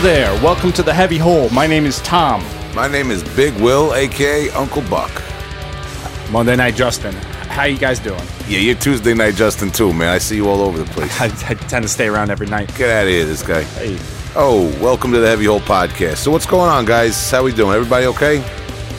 Hello there. Welcome to the Heavy Hole. My name is Tom. My name is Big Will, aka Uncle Buck. Monday Night Justin. How you guys doing? Yeah, you're Tuesday night Justin too, man. I see you all over the place. I, I tend to stay around every night. Get out of here, this guy. Hey. Oh, welcome to the Heavy Hole Podcast. So what's going on, guys? How we doing? Everybody okay?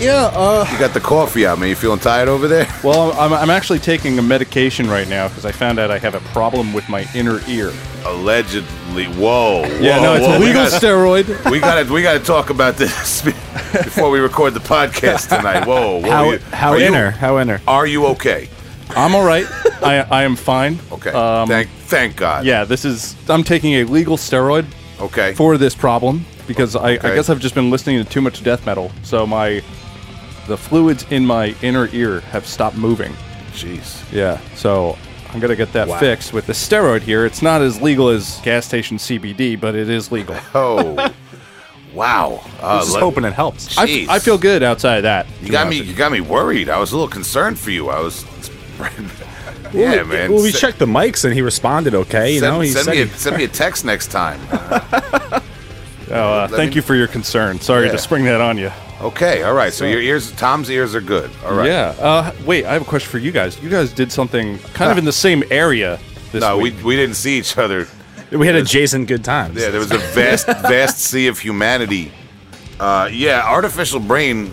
Yeah, uh, You got the coffee out, man. You feeling tired over there? well, I'm, I'm actually taking a medication right now because I found out I have a problem with my inner ear. Allegedly. Whoa. Yeah, whoa, no, it's whoa. a We legal gotta- steroid. We got to we got to talk about this before we record the podcast tonight. Whoa. whoa How you- how are you- inner? How inner? are you okay? I'm all right. I, I am fine. Okay. Um, thank thank God. yeah, this is. I'm taking a legal steroid Okay. for this problem because I, I guess I've just been listening to too much death metal. So my the fluids in my inner ear have stopped moving. Jeez. Yeah, so I'm gonna get that Wow. fixed with the steroid here. It's not as legal as gas station CBD, but it is legal. Oh. wow. Uh, Just let- hoping it helps. I, I feel good outside of that. You got me. You got me worried. I was a little concerned for you. I was. yeah, man. Well, we Se- checked the mics and he responded okay. You send, know, he send said me a, send me a text next time. Oh, uh, thank me- you for your concern. Sorry Yeah. to spring that on you. Okay. All right. So your ears, Tom's ears are good. All right. Yeah. Uh, wait, I have a question for you guys. You guys did something kind of in the same area this No, we week. we didn't see each other. we had a Jason good times. Yeah, there was a vast vast sea of humanity. Uh, yeah, artificial brain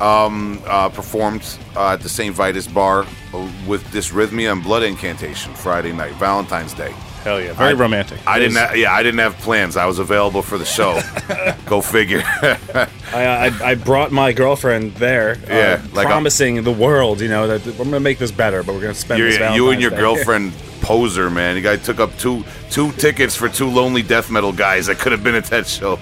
um, uh, performed uh, at the St. Vitus bar uh, with dysrhythmia and blood incantation Friday night, Valentine's Day. Hell yeah, very I- romantic. I didn't. Ha- yeah, I didn't have plans. I was available for the show. Go figure. I, I, I brought my girlfriend there, Yeah, uh, like a- promising the world, you know, that we're gonna make this better, but we're gonna spend You're- this you and your Day. girlfriend poser, man. You guy took up two two tickets for two lonely death metal guys that could have been at that show.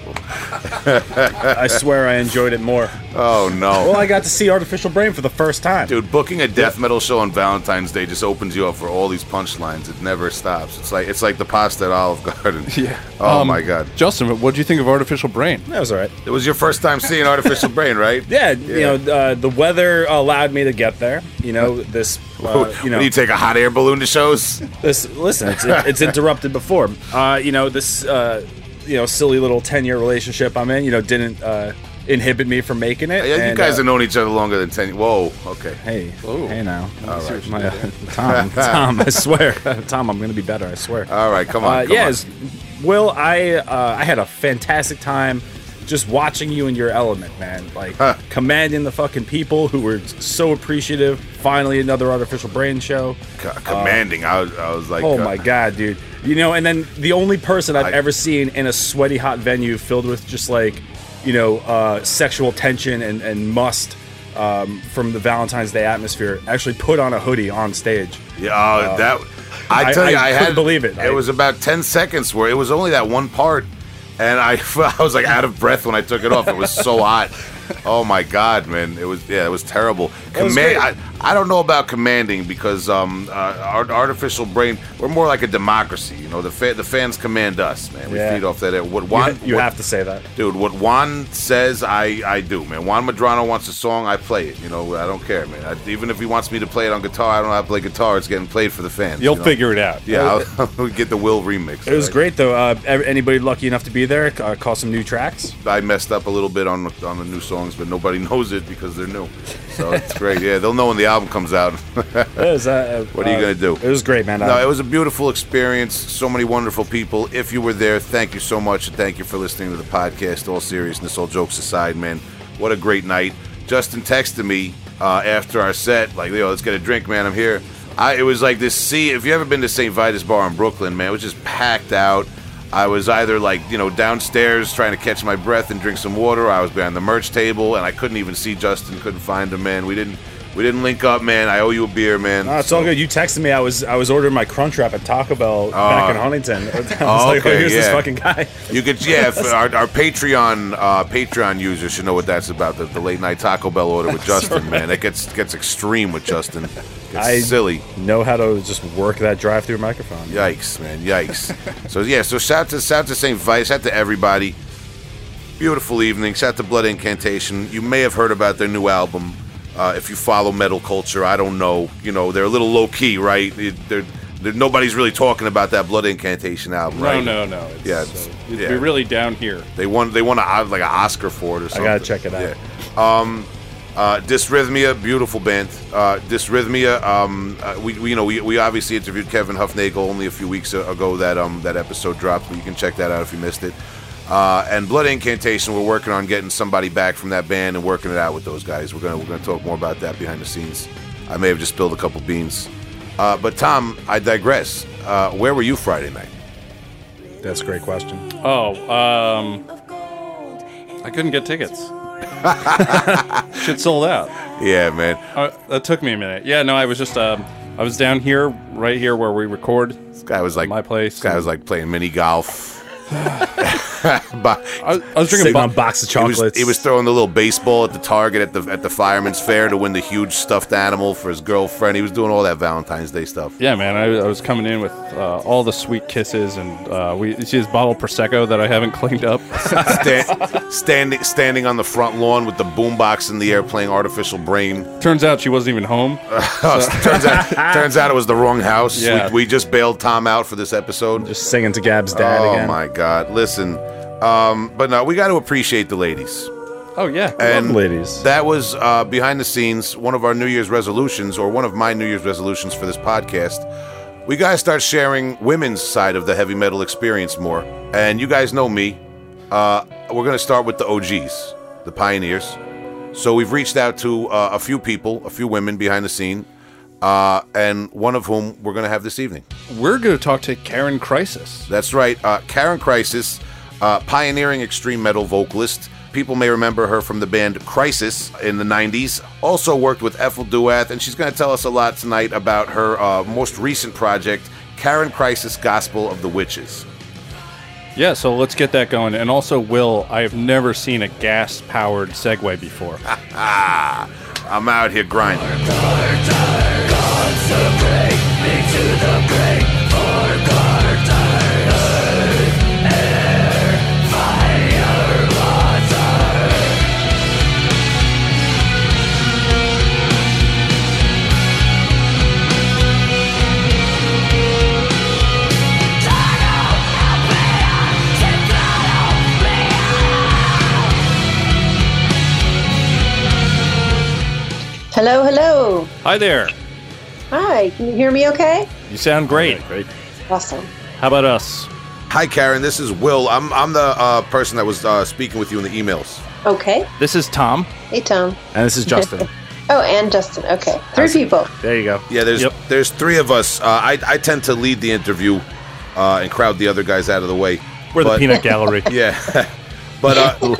I swear I enjoyed it more. Oh no. Well, I got to see Artificial Brain for the first time. Dude, booking a death metal show on Valentine's Day just opens you up for all these punchlines. It never stops. It's like it's like the pasta at Olive Garden. Yeah. Oh Um, my god. Justin, what do you think of artificial brain? That was all right. It was your first time seeing Artificial Brain, right? Yeah, you know, uh, the weather allowed me to get there. You know, this, uh, you know, when you take a hot air balloon to shows. this. Listen, it's, it's interrupted before. Uh, you know, this, uh, you know, silly little ten-year relationship I'm in. You know, didn't uh, inhibit me from making it. Yeah, you and, guys uh, have known each other longer than ten. Whoa. Okay. Hey, Whoa. hey now. All right. My, uh, Tom, Tom, I swear, Tom, I'm gonna be better. I swear. All right. Come on. Uh, come yeah, on. Will, I uh, I had a fantastic time just watching you in your element, man. Like Huh. commanding the fucking people who were so appreciative. Finally, another artificial brain show. Co- commanding. I, was, I was like, Oh uh, my god, dude! You know, and then the only person I've I- ever seen in a sweaty hot venue filled with just like, you know, uh, sexual tension and and must. Um, from the Valentine's Day atmosphere, actually put on a hoodie on stage. Yeah, uh, that. I I- tell you, I I, couldn't had believe it. I- It was about ten seconds where it was only that one part, and I, I was like out of breath when I took it off. It was so hot. Oh my god, man! It was yeah, it was terrible. Command. I, I don't know about commanding because um, uh, our artificial brain. We're more like a democracy. You know, the fa- the fans command us, man. We Yeah. feed off that. What You, Juan? you what- have to say that. Dude, what Juan says, I, I do, man. Juan Madrano wants a song, I play it. You know, I don't care, man. I, even if he wants me to play it on guitar, I don't know how to play guitar. It's getting played for the fans. You'll you know? figure it out. Yeah, I'll, I'll get the Will remix. It was right? great though. Uh, anybody lucky enough to be there uh, caught some new tracks. I messed up a little bit on the- on the new songs, but nobody knows it because they're new. So it's great. Yeah, they'll know in the album comes out. Was, uh, What are you uh, gonna do? It was great, man. no, Uh, it was a beautiful experience. So many wonderful people. If you were there, thank you so much, and thank you for listening to the podcast. All seriousness, all jokes aside, man, what a great night. Justin texted me uh, after our set, like, yo, let's get a drink, man. I'm here. I, it was like this sea. If you ever been to St. Vitus Bar in Brooklyn, man, it was just packed out. I was either like, you know, downstairs trying to catch my breath and drink some water. Or I was behind the merch table, and I couldn't even see Justin. Couldn't find him, man. We didn't. We didn't link up, man. I owe you a beer, man. no, it's all good. You texted me. I was I was ordering my crunch wrap at Taco Bell back in Huntington. I was Oh, like, okay, oh, here's this fucking guy. You could, yeah. Our, our Patreon uh, Patreon users should know what that's about. The, the late night Taco Bell order with Justin, man. It gets gets extreme with Justin. I- silly. Know how to just work that drive-through microphone. Yikes, man. Yikes. so yeah. So shout to shout to Saint Vitus. Shout to everybody. Beautiful evening. Shout to Blood Incantation. You may have heard about their new album. Uh, if you follow metal culture, I don't know. You know they're a little low key, right? They're, they're, nobody's really talking about that Blood Incantation album, No, right? no, no. It's, Yeah, uh, it's- Yeah. really down here. They won. They won a, like an Oscar for it or something. I gotta check it out. Yeah. Um, uh, Dysrhythmia, beautiful band. Uh, Dysrhythmia. Um, uh, we, we you know we, we obviously interviewed Kevin Hufnagel only a few weeks ago. That um that episode dropped, but you can check that out if you missed it. Uh, and Blood Incantation, we're working on getting somebody back from that band and working it out with those guys. We're gonna we're gonna talk more about that behind the scenes. I may have just spilled a couple beans. Uh, but Tom, I digress. Uh, where were you Friday night? That's a great question. Oh, um, I couldn't get tickets. Shit sold out. Yeah, man. Uh, that took me a minute. Yeah, no, I was just um, I was down here, right here where we record. This guy was like My place. This guy was like playing mini golf. but I, I was drinking. Sitting Bo- box of he was, chocolates. he was throwing the little baseball at the target at the at the fireman's fair to win the huge stuffed animal for his girlfriend. He was doing all that Valentine's Day stuff. yeah, man, I, I was coming in with uh, all the sweet kisses, and uh, we you see this bottle of prosecco that I haven't cleaned up. Sta- standing standing on the front lawn with the boombox in the air playing artificial brain. Turns out she wasn't even home. turns out turns out it was the wrong house. Yeah. We, we just bailed Tom out for this episode. just singing to Gab's dad oh again. my god. Listen. Um, but no, we got to appreciate the ladies. Oh yeah, And ladies. That was uh, behind the scenes one of our New Year's resolutions, or one of my New Year's resolutions for this podcast. We gotta start sharing women's side of the heavy metal experience more. And you guys know me. Uh, we're gonna start with the OGs, the pioneers. So we've reached out to uh, a few people, a few women behind the scene, uh, and one of whom we're gonna have this evening. we're gonna talk to Karyn Crisis. That's right. Uh, Karyn Crisis, uh, pioneering extreme metal vocalist. People may remember her from the band Crisis in the 90s. Also worked with Ephel Duath, and she's going to tell us a lot tonight about her uh, most recent project, Karyn Crisis Gospel of the Witches. Yeah, so let's get that going. And also, Will, I have never seen a gas-powered Segway before. I'm out here grinding. Hello, hello. Hi there. Hi, can you hear me okay? You sound great. Great. Awesome. How about us? Hi, Karyn. This is Will. I'm, I'm the uh, person that was uh, speaking with you in the emails. Okay. This is Tom. Hey, Tom. and this is Justin. Oh, and Justin. Okay. Three people. there you go. Yeah, there's Yep. there's three of us. Uh, I, I tend to lead the interview uh, and crowd the other guys out of the way. We're the peanut gallery. Yeah. but uh,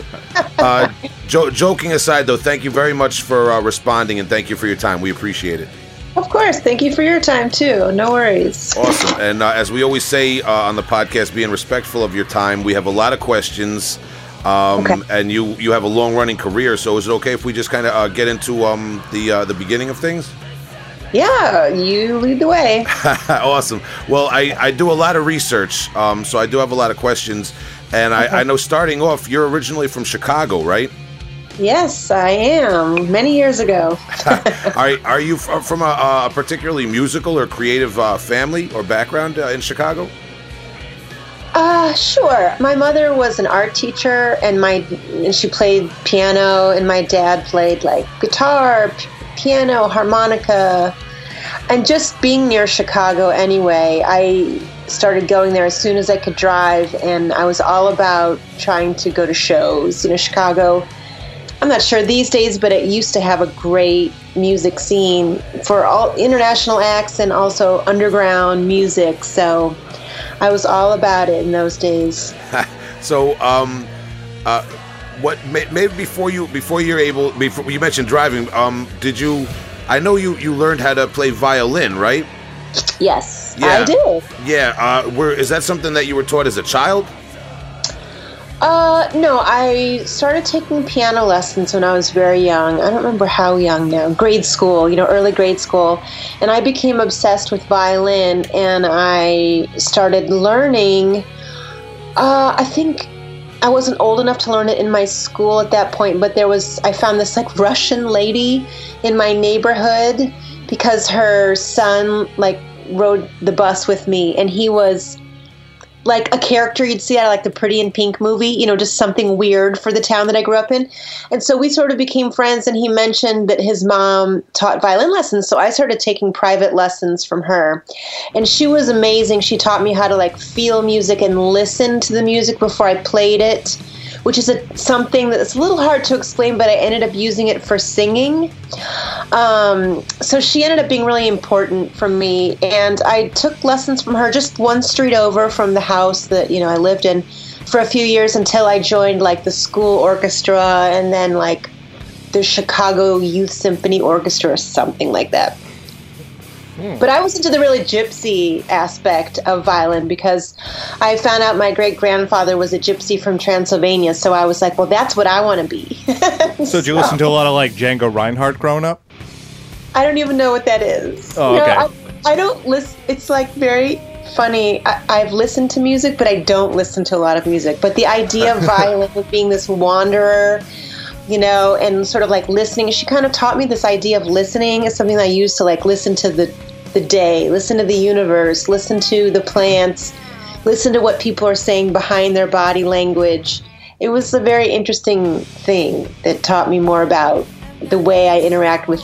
uh, jo- joking aside, though, thank you very much for uh, responding and thank you for your time. We appreciate it. Of course. Thank you for your time, too. No worries. Awesome. And uh, as we always say uh, on the podcast, being respectful of your time, we have a lot of questions. Um, Okay. And you you have a long running career, so is it okay if we just kind of uh, get into um, the uh, the beginning of things? Yeah, you lead the way. awesome. Well, I, I do a lot of research, um, so I do have a lot of questions. And I, I know starting off, you're originally from Chicago, right? yes, I am. Many years ago. are, are you from a, a particularly musical or creative uh, family or background uh, in Chicago? Uh, sure. My mother was an art teacher, and my and she played piano, and my dad played like guitar, p- piano, harmonica, and just being near Chicago anyway, I started going there as soon as I could drive, and I was all about trying to go to shows. You know, Chicago. I'm not sure these days, but it used to have a great music scene for all international acts and also underground music. So I was all about it in those days. So, um, uh, what may, maybe before you before you're able before you mentioned driving, um, did you? I know you you learned how to play violin, right? Yes, Yeah. I do. Yeah. Uh, were, is that something that you were taught as a child? Uh, no, I started taking piano lessons when I was very young. I don't remember how young now. Grade school, you know, early grade school. And I became obsessed with violin and I started learning. Uh, I think I wasn't old enough to learn it in my school at that point, but there was, I found this like Russian lady in my neighborhood because her son like rode the bus with me and he was like a character you'd see out of like the Pretty in Pink movie, you know, just something weird for the town that I grew up in. And so we sort of became friends, and he mentioned that his mom taught violin lessons. So I started taking private lessons from her. And she was amazing. She taught me how to like feel music and listen to the music before I played it which is a, something that's a little hard to explain, but I ended up using it for singing. Um, so she ended up being really important for me, and I took lessons from her just one street over from the house that you know I lived in for a few years until I joined like the school orchestra and then like the Chicago Youth Symphony Orchestra or something like that. Hmm. But I was into the really gypsy aspect of violin because I found out my great grandfather was a gypsy from Transylvania. So I was like, well, that's what I want to be. so, so, did you listen to a lot of like Django Reinhardt growing up? I don't even know what that is. Oh, okay. I, I, don't listen. It's like very funny. I, I've listened to music, but I don't listen to a lot of music. But the idea of violin being this wanderer you know, and sort of like listening. She kind of taught me this idea of listening is something I use to like listen to the the day, listen to the universe, listen to the plants, listen to what people are saying behind their body language. It was a very interesting thing that taught me more about the way I interact with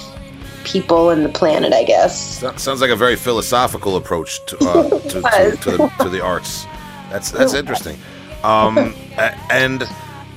people and the planet, I guess. Sounds like a very philosophical approach to, uh, to, to, to, the, to, the, arts. That's that's interesting. Um, and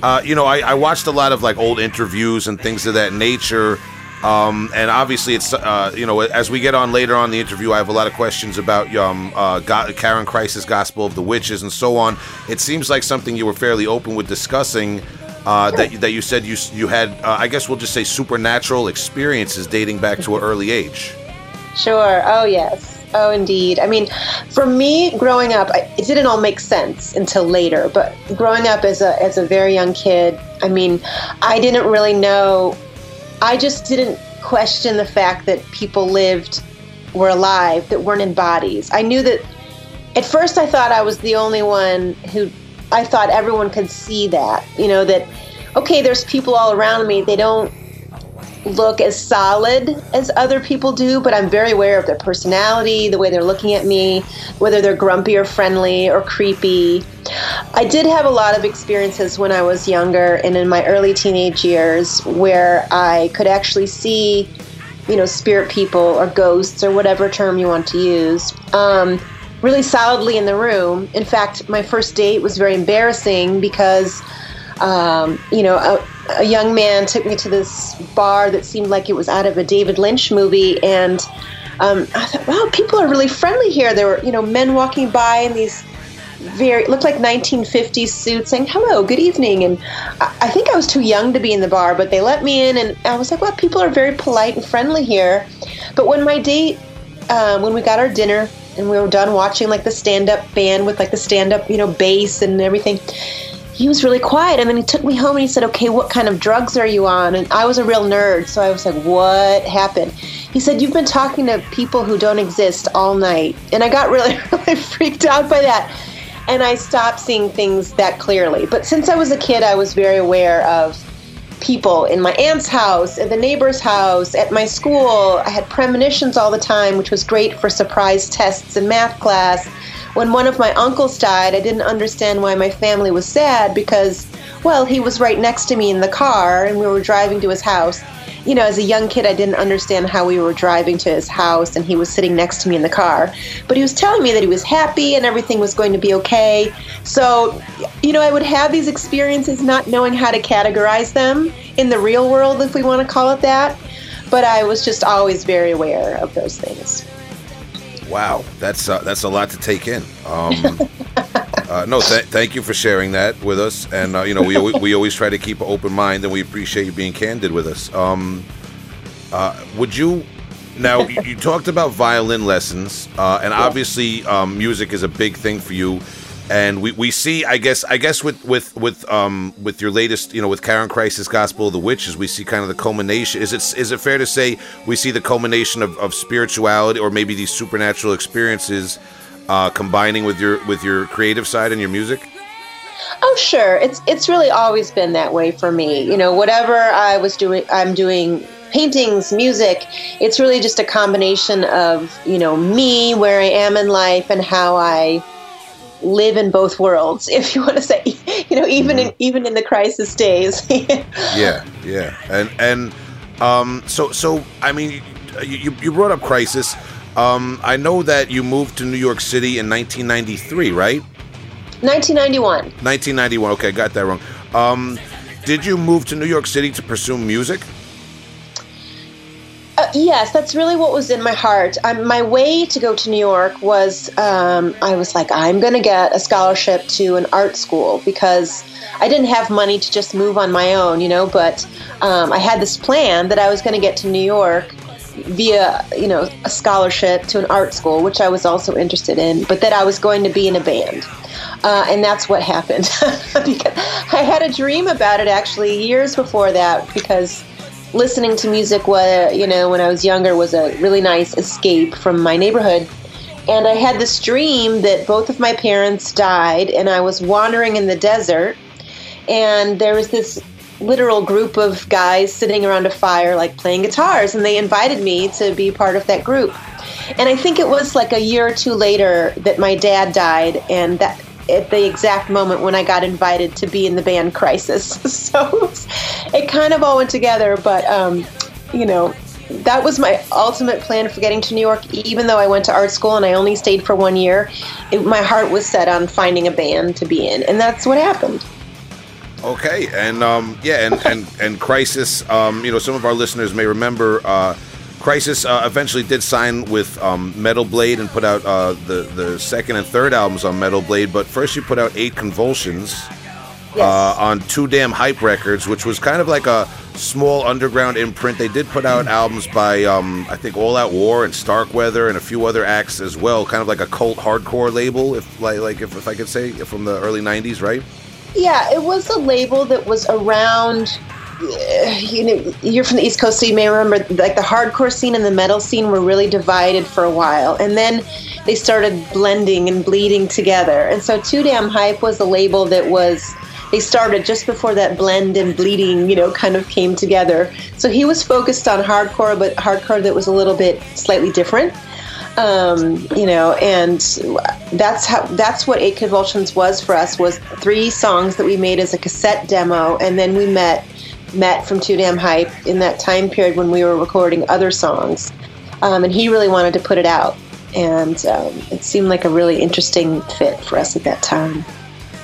uh, you know, I, I, watched a lot of like old interviews and things of that nature. Um, and obviously, it's uh, you know, as we get on later on the interview, I have a lot of questions about um, uh, God, Karyn Crisis' Gospel of the Witches and so on. It seems like something you were fairly open with discussing. Uh, that that you said you you had, uh, I guess we'll just say supernatural experiences dating back to an early age. Sure. Oh yes. Oh, indeed. I mean, for me, growing up, it didn't all make sense until later. But growing up as a as a very young kid, I mean, I didn't really know. I just didn't question the fact that people lived, were alive, that weren't in bodies. I knew that. At first, I thought I was the only one who. I thought everyone could see that. You know that. Okay, there's people all around me. They don't look as solid as other people do, but I'm very aware of their personality, the way they're looking at me, whether they're grumpy or friendly or creepy. I did have a lot of experiences when I was younger and in my early teenage years where I could actually see, you know, spirit people or ghosts or whatever term you want to use. Um, really solidly in the room. In fact, my first date was very embarrassing because, um, you know, a, a young man took me to this bar that seemed like it was out of a David Lynch movie, and um, I thought, wow, people are really friendly here. There were, you know, men walking by in these very looked like 1950s suits saying hello good evening and I, I, think i was too young to be in the bar but they let me in and i was like wow, people are very polite and friendly here but when my date um, when we got our dinner and we were done watching like the stand-up band with like the stand-up you know bass and everything he was really quiet and then he took me home and he said okay what kind of drugs are you on? And i was a real nerd so i was like what happened? He said you've been talking to people who don't exist all night and i got really really freaked out by that and i stopped seeing things that clearly. But since i was a kid i was very aware of people in my aunt's house at the neighbor's house at my school. I had premonitions all the time which was great for surprise tests in math class when one of my uncles died, I didn't understand why my family was sad because, well, he was right next to me in the car and we were driving to his house. You know, as a young kid, I didn't understand how we were driving to his house and he was sitting next to me in the car. But he was telling me that he was happy and everything was going to be okay. So, you know, I would have these experiences not knowing how to categorize them in the real world, if we want to call it that. But I was just always very aware of those things. Wow, that's uh, that's a lot to take in. Um, uh, no, th- thank you for sharing that with us, and uh, you know we we always try to keep an open mind, and we appreciate you being candid with us. Um, uh, would you? Now you, you, talked about violin lessons, uh, and obviously um, music is a big thing for you and we, we see I guess I guess with with with um with your latest you know with Karyn Crisis' Gospel of the Witches we see kind of the culmination. Is it is it fair to say we see the culmination of, of spirituality or maybe these supernatural experiences uh, combining with your with your creative side and your music? Oh sure. It's it's really always been that way for me. You know whatever I was doing I'm doing paintings music it's really just a combination of you know me where I am in life and how I live in both worlds, if you want to say, you know, even in even in the crisis days. yeah, yeah, and and um, so so I mean, you you brought up crisis. Um, I know that you moved to New York City in 1993, right? 1991. 1991. Okay, got that wrong. Um, did you move to New York City to pursue music? Yes, that's really what was in my heart. Um, my way to go to New York was um, I was like, I'm going to get a scholarship to an art school because I didn't have money to just move on my own, you know, but um, I had this plan that I was going to get to New York via, you know, a scholarship to an art school, which I was also interested in, but that I was going to be in a band. Uh, and that's what happened. because I had a dream about it actually years before that because listening to music was, you know, when I was younger was a really nice escape from my neighborhood. And I had this dream that both of my parents died, and I was wandering in the desert, and there was this literal group of guys sitting around a fire, like playing guitars, and they invited me to be part of that group. And I think it was like a year or two later that my dad died, and that at the exact moment when I got invited to be in the band Crisis. So it kind of all went together, but um, you know, that was my ultimate plan for getting to New York. Even though I went to art school and I only stayed for one year, it, my heart was set on finding a band to be in, and that's what happened. Okay, and um, yeah, and and and Crisis. Um, you know, some of our listeners may remember. Uh, Crisis uh, eventually did sign with um, Metal Blade and put out uh, the the second and third albums on Metal Blade. But first, you put out Eight Convulsions Yes. uh, on Too Damn Hype Records, which was kind of like a small underground imprint. They did put out albums by um, I think All Out War and Starkweather and a few other acts as well. Kind of like a cult hardcore label, if like like if, if I could say from the early '90s, right? Yeah, it was a label that was around. You know, you're from the East Coast, so you may remember like the hardcore scene and the metal scene were really divided for a while, and then they started blending and bleeding together. And so, Too Damn Hype was a label that was they started just before that blend and bleeding, you know, kind of came together. So he was focused on hardcore, but hardcore that was a little bit slightly different um, you know, and that's how that's what Eight Convulsions was for us was three songs that we made as a cassette demo, and then we met met from Too Damn Hype in that time period when we were recording other songs, um, and he really wanted to put it out, and um, it seemed like a really interesting fit for us at that time.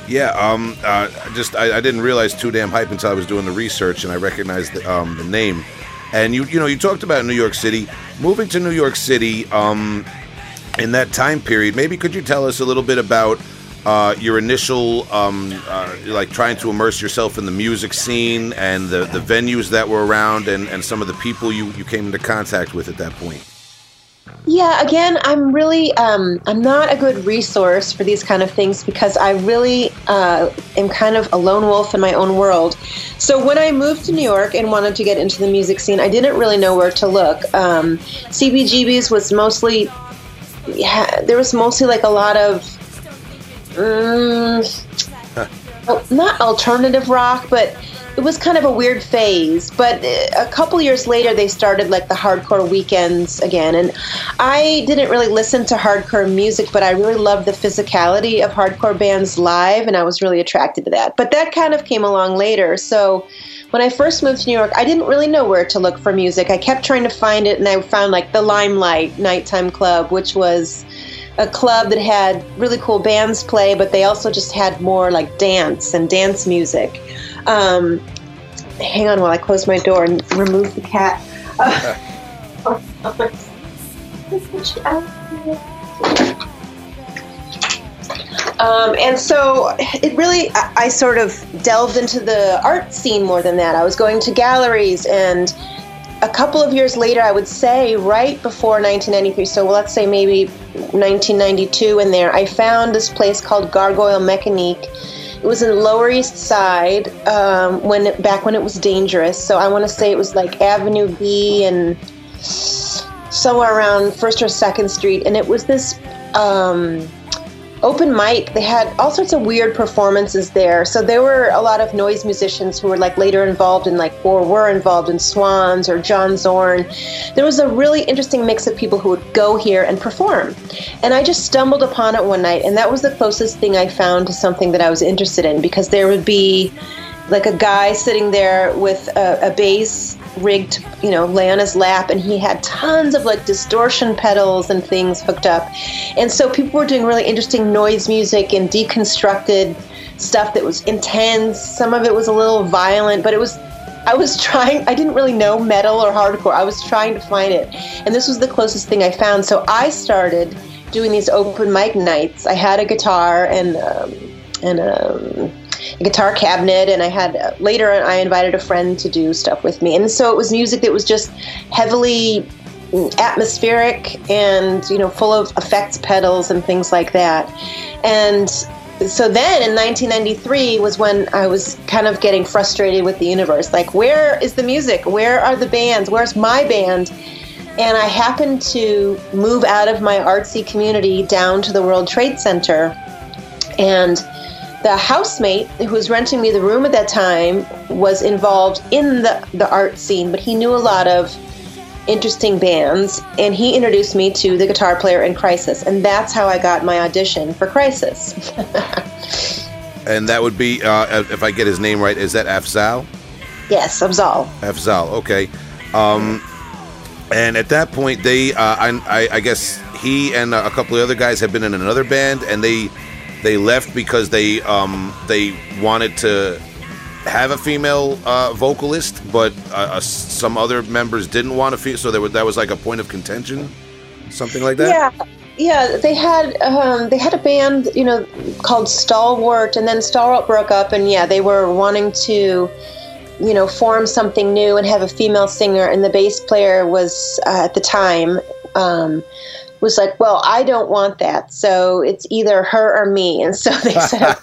Yeah, um, uh, just I, I didn't realize Too Damn Hype until I was doing the research, and I recognized the, um, the name. And you, you know, you talked about New York City, moving to New York City um, in that time period. Maybe could you tell us a little bit about uh, your initial, um, uh, like trying to immerse yourself in the music scene and the, the venues that were around, and, and some of the people you, you came into contact with at that point? Yeah, again, I'm really um, I'm not a good resource for these kind of things because I really uh, am kind of a lone wolf in my own world. So when I moved to New York and wanted to get into the music scene, I didn't really know where to look. Um, CBGB's was mostly yeah, there was mostly like a lot of well, not alternative rock, but it was kind of a weird phase. But uh, a couple years later, they started like the hardcore weekends again. And I didn't really listen to hardcore music, but I really loved the physicality of hardcore bands live, and I was really attracted to that. But that kind of came along later. So when I first moved to New York, I didn't really know where to look for music. I kept trying to find it, and I found like the Limelight Nighttime Club, which was a club that had really cool bands play, but they also just had more like dance and dance music. Um, hang on while I close my door and remove the cat. Um, and so it really, I, I sort of delved into the art scene more than that. I was going to galleries, and a couple of years later, I would say right before 1993, so let's say maybe 1992 in there, I found this place called Gargoyle Mechanique. It was in Lower East Side um, when back when it was dangerous. So I want to say it was like Avenue B and somewhere around First or Second Street, and it was this um, open mic. They had all sorts of weird performances there. So there were a lot of noise musicians who were like later involved in like or were involved in Swans or John Zorn. There was a really interesting mix of people who would go here and perform. And I just stumbled upon it one night and that was the closest thing I found to something that I was interested in because there would be like a guy sitting there with a, a bass rigged you know, lay on his lap, and he had tons of like distortion pedals and things hooked up. And so people were doing really interesting noise music and deconstructed stuff that was intense. Some of it was a little violent, but it was. I was trying, I didn't really know metal or hardcore. I was trying to find it. And this was the closest thing I found. So I started doing these open mic nights. I had a guitar and, um, and, um, a guitar cabinet and i had uh, later i invited a friend to do stuff with me. And so it was music that was just heavily atmospheric and you know full of effects pedals and things like that. And so then in 1993 was when i was kind of getting frustrated with the universe. Like where is the music? Where are the bands? Where's my band? And i happened to move out of my artsy community down to the world trade center. And the housemate who was renting me the room at that time was involved in the, the art scene, but he knew a lot of interesting bands, and he introduced me to the guitar player in Crisis, and that's how I got my audition for Crisis. and that would be, uh, if I get his name right, is that Afzal? Yes, Afzal. Afzal, okay. Um, and at that point, they, uh, I, I, guess he and a couple of other guys have been in another band, and they they left because they um, they wanted to have a female uh, vocalist, but uh, uh, some other members didn't want to. Fe- so there was, that was like a point of contention, something like that. Yeah, yeah. They had um, they had a band, you know, called Stalwart, and then Stalwart broke up, and yeah, they were wanting to, you know, form something new and have a female singer, and the bass player was uh, at the time. Um, was like, well, I don't want that. So it's either her or me. And so they said,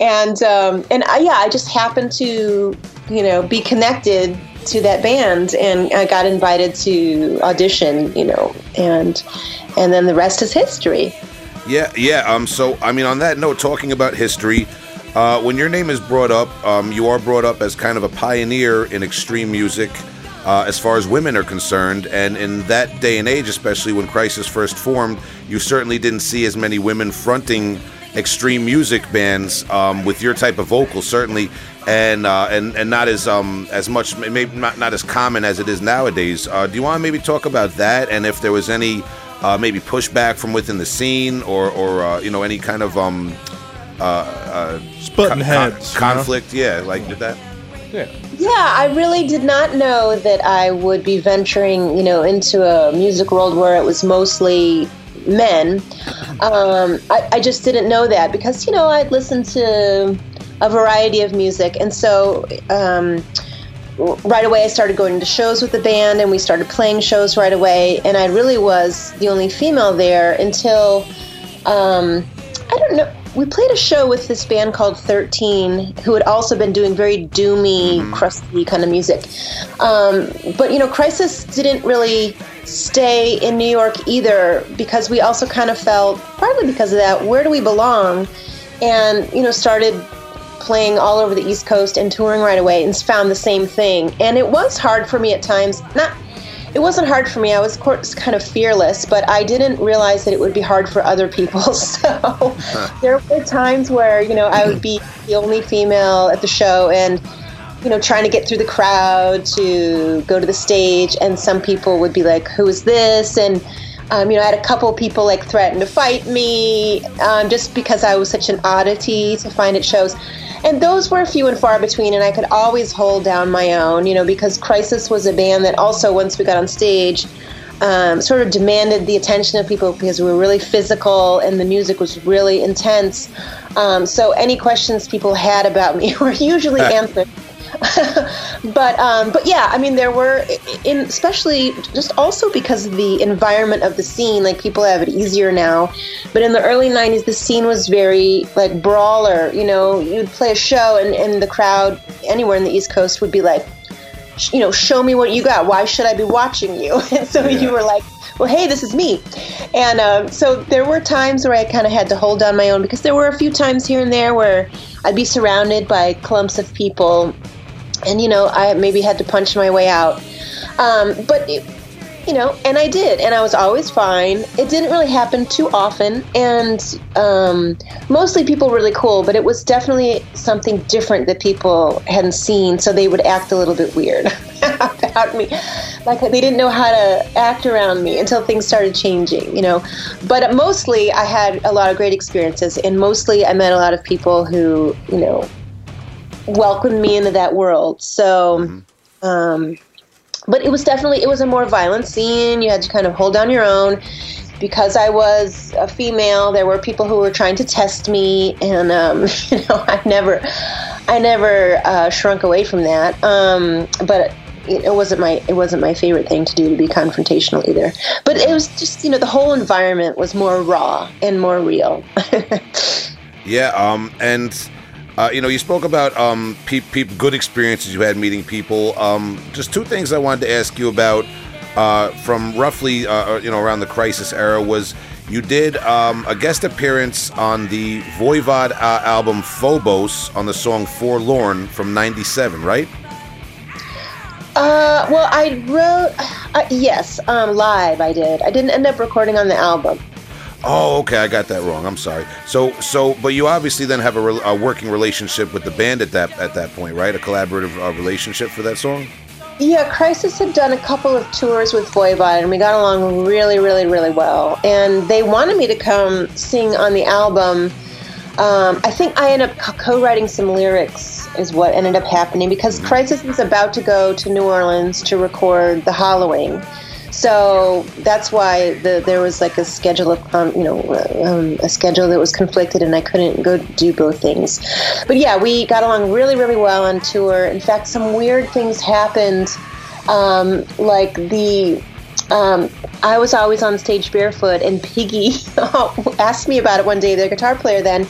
and, um, and I, yeah, I just happened to, you know, be connected to that band and I got invited to audition, you know, and, and then the rest is history. Yeah. Yeah. Um, so, I mean, on that note, talking about history, uh, when your name is brought up, um, you are brought up as kind of a pioneer in extreme music uh, as far as women are concerned. And in that day and age, especially when Crisis first formed, you certainly didn't see as many women fronting extreme music bands um, with your type of vocal, certainly, and uh, and and not as um, as much, maybe not, not as common as it is nowadays. Uh, do you want to maybe talk about that, and if there was any uh, maybe pushback from within the scene, or or uh, you know any kind of um, uh, uh, heads, conflict? You know? Yeah, like did that. Yeah. Yeah, I really did not know that I would be venturing, you know, into a music world where it was mostly men. Um, I, I just didn't know that because, you know, I'd listened to a variety of music. And so um, right away I started going to shows with the band and we started playing shows right away. And I really was the only female there until, um, I don't know we played a show with this band called 13 who had also been doing very doomy mm-hmm. crusty kind of music. Um, but you know crisis didn't really stay in new york either because we also kind of felt partly because of that where do we belong? And you know started playing all over the east coast and touring right away and found the same thing. And it was hard for me at times not it wasn't hard for me. I was kind of fearless, but I didn't realize that it would be hard for other people. So there were times where, you know, I would be the only female at the show and, you know, trying to get through the crowd to go to the stage. And some people would be like, who is this? And, um, you know, I had a couple people like threaten to fight me um, just because I was such an oddity to find at shows and those were few and far between and i could always hold down my own you know because crisis was a band that also once we got on stage um, sort of demanded the attention of people because we were really physical and the music was really intense. Um, so any questions people had about me were usually answered but um, but yeah, I mean, there were, in especially just also because of the environment of the scene. Like people have it easier now, but in the early '90s, the scene was very like brawler. You know, you'd play a show, and and the crowd anywhere in the East Coast would be like, you know, show me what you got. Why should I be watching you? And so Yeah. you were like, well, hey, this is me. And um, so there were times where I kind of had to hold on my own because there were a few times here and there where I'd be surrounded by clumps of people, and you know, I maybe had to punch my way out. Um, but it, you know, and I did, and I was always fine. It didn't really happen too often, and um, mostly people were really cool, but it was definitely something different that people hadn't seen, so they would act a little bit weird about me. Like they didn't know how to act around me until things started changing, you know. But mostly I had a lot of great experiences, and mostly I met a lot of people who, you know, welcomed me into that world. So, um, but it was definitely it was a more violent scene. You had to kind of hold down your own. Because I was a female, there were people who were trying to test me, and um, you know, I never, I never uh, shrunk away from that. Um, but it, it wasn't my it wasn't my favorite thing to do to be confrontational either. But it was just you know the whole environment was more raw and more real. Yeah, um, and uh, you know, you spoke about um, pe- pe- good experiences you had meeting people. Um, just two things I wanted to ask you about uh, from roughly, uh, you know, around the crisis era was you did um, a guest appearance on the Voivod uh, album Phobos on the song Forlorn from '97, right? Uh, well, I wrote uh, yes, um, live. I did. I didn't end up recording on the album. Oh, okay, I got that wrong. I'm sorry. So, so, but you obviously then have a, re- a working relationship with the band at that at that point, right? A collaborative uh, relationship for that song. Yeah, Crisis had done a couple of tours with Voivod, and we got along really, really, really well. And they wanted me to come sing on the album. Um, I think I ended up co- co-writing some lyrics, is what ended up happening because Crisis was about to go to New Orleans to record The Hollowing. So that's why the, there was like a schedule of, um, you know, um, a schedule that was conflicted, and I couldn't go do both things. But yeah, we got along really, really well on tour. In fact, some weird things happened, um, like the. Um, I was always on stage barefoot, and Piggy asked me about it one day. Their guitar player then,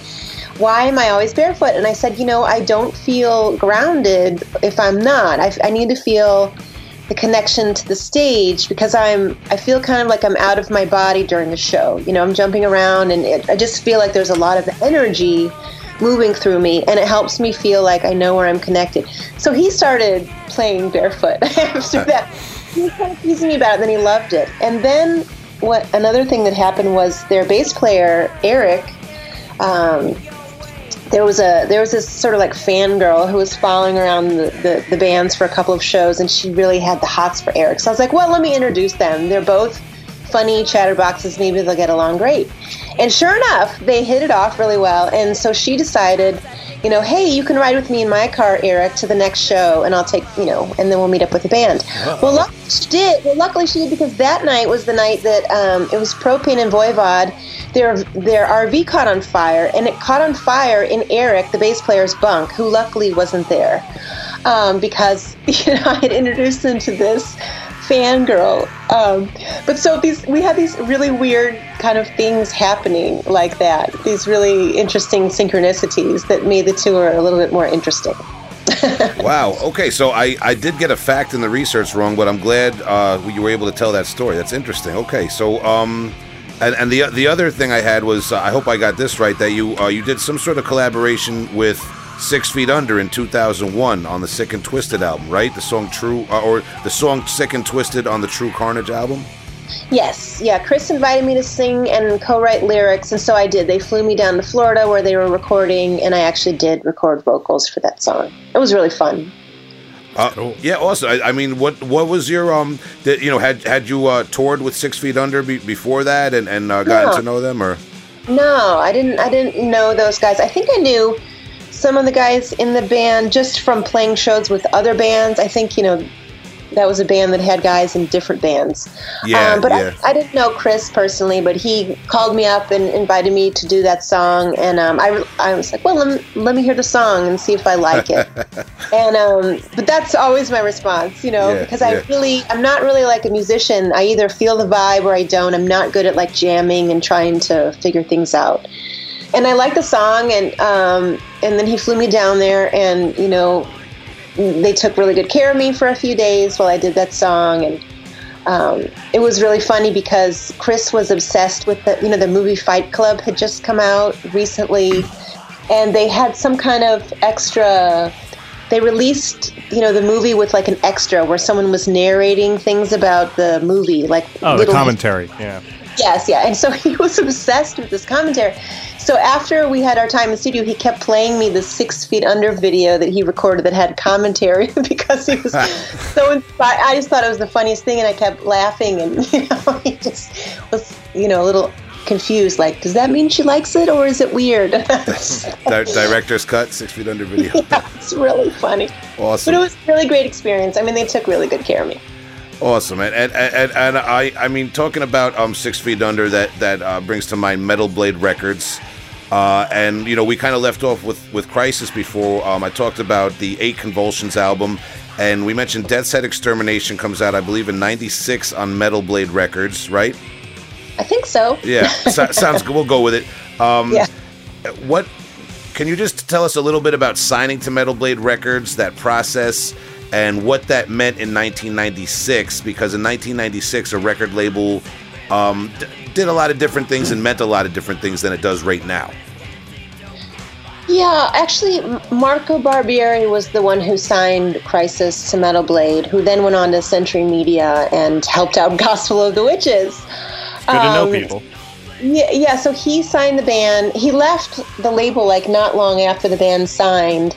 why am I always barefoot? And I said, you know, I don't feel grounded if I'm not. I, I need to feel the connection to the stage because I'm I feel kind of like I'm out of my body during the show. You know, I'm jumping around and it, I just feel like there's a lot of energy moving through me and it helps me feel like I know where I'm connected. So he started playing barefoot after that. He was kind of teasing me about it and then he loved it. And then what another thing that happened was their bass player Eric um, there was a there was this sort of like fangirl who was following around the, the, the bands for a couple of shows and she really had the hots for Eric. So I was like, well, let me introduce them. They're both funny chatterboxes. Maybe they'll get along great. And sure enough, they hit it off really well. And so she decided, you know, hey, you can ride with me in my car, Eric, to the next show, and I'll take, you know, and then we'll meet up with the band. Well, luckily she did. Well, luckily she did because that night was the night that um, it was Propane and Voivod. Their their RV caught on fire, and it caught on fire in Eric, the bass player's bunk, who luckily wasn't there um, because you know I had introduced him to this fangirl. Um, but so these we had these really weird kind of things happening like that. These really interesting synchronicities that made the tour a little bit more interesting. Wow. Okay, so I, I did get a fact in the research wrong, but I'm glad uh, you were able to tell that story. That's interesting. Okay, so um, and, and the the other thing I had was uh, I hope I got this right that you uh, you did some sort of collaboration with Six Feet Under in 2001 on the Sick and Twisted album, right? The song True uh, or the song Sick and Twisted on the True Carnage album. Yes, yeah. Chris invited me to sing and co-write lyrics, and so I did. They flew me down to Florida where they were recording, and I actually did record vocals for that song. It was really fun. Uh, Yeah. Also, I, I mean, what what was your um? That you know had had you uh, toured with Six Feet Under be, before that and and uh, gotten No. to know them or? No, I didn't. I didn't know those guys. I think I knew some of the guys in the band just from playing shows with other bands. I think you know that was a band that had guys in different bands. Yeah, um, but yeah. I, I didn't know Chris personally, but he called me up and invited me to do that song, and um, I, I was like, well, let me, let me hear the song and see if I like it. and um, but that's always my response, you know, Yeah, because I yeah. really, I'm not really like a musician. I either feel the vibe or I don't. I'm not good at like jamming and trying to figure things out. And I like the song, and um, and then he flew me down there, and you know, they took really good care of me for a few days while I did that song, and um, it was really funny because Chris was obsessed with the you know the movie Fight Club had just come out recently, and they had some kind of extra. They released you know the movie with like an extra where someone was narrating things about the movie, like oh, the commentary, yeah. Yes, yeah. And so he was obsessed with this commentary. So after we had our time in the studio, he kept playing me the Six Feet Under video that he recorded that had commentary because he was so inspired. I just thought it was the funniest thing, and I kept laughing, and you know, he just was, you know, a little confused. Like, does that mean she likes it, or is it weird? Director's cut, Six Feet Under video. yeah, it's really funny. Awesome. But it was a really great experience. I mean, they took really good care of me. Awesome, and and, and, and I I mean talking about um Six Feet Under that that uh, brings to mind Metal Blade Records. Uh, and you know we kind of left off with with Crisis before. Um, I talked about the Eight Convulsions album, and we mentioned Death's Head Extermination comes out, I believe, in '96 on Metal Blade Records, right? I think so. Yeah, so, sounds good. We'll go with it. Um, yeah. What can you just tell us a little bit about signing to Metal Blade Records, that process, and what that meant in 1996? Because in 1996, a record label um, d- did a lot of different things and meant a lot of different things than it does right now. Yeah, actually, Marco Barbieri was the one who signed Crisis to Metal Blade, who then went on to Century Media and helped out Gospel of the Witches. Good to know um, people. Yeah, yeah. So he signed the band. He left the label like not long after the band signed,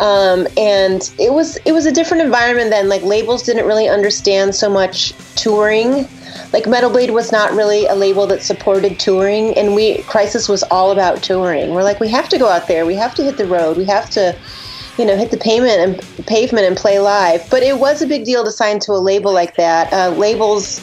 um, and it was it was a different environment then. Like labels didn't really understand so much touring like Metal Blade was not really a label that supported touring, and we Crisis was all about touring. We're like, we have to go out there, we have to hit the road, we have to, you know, hit the pavement and pavement and play live. But it was a big deal to sign to a label like that. Uh, labels,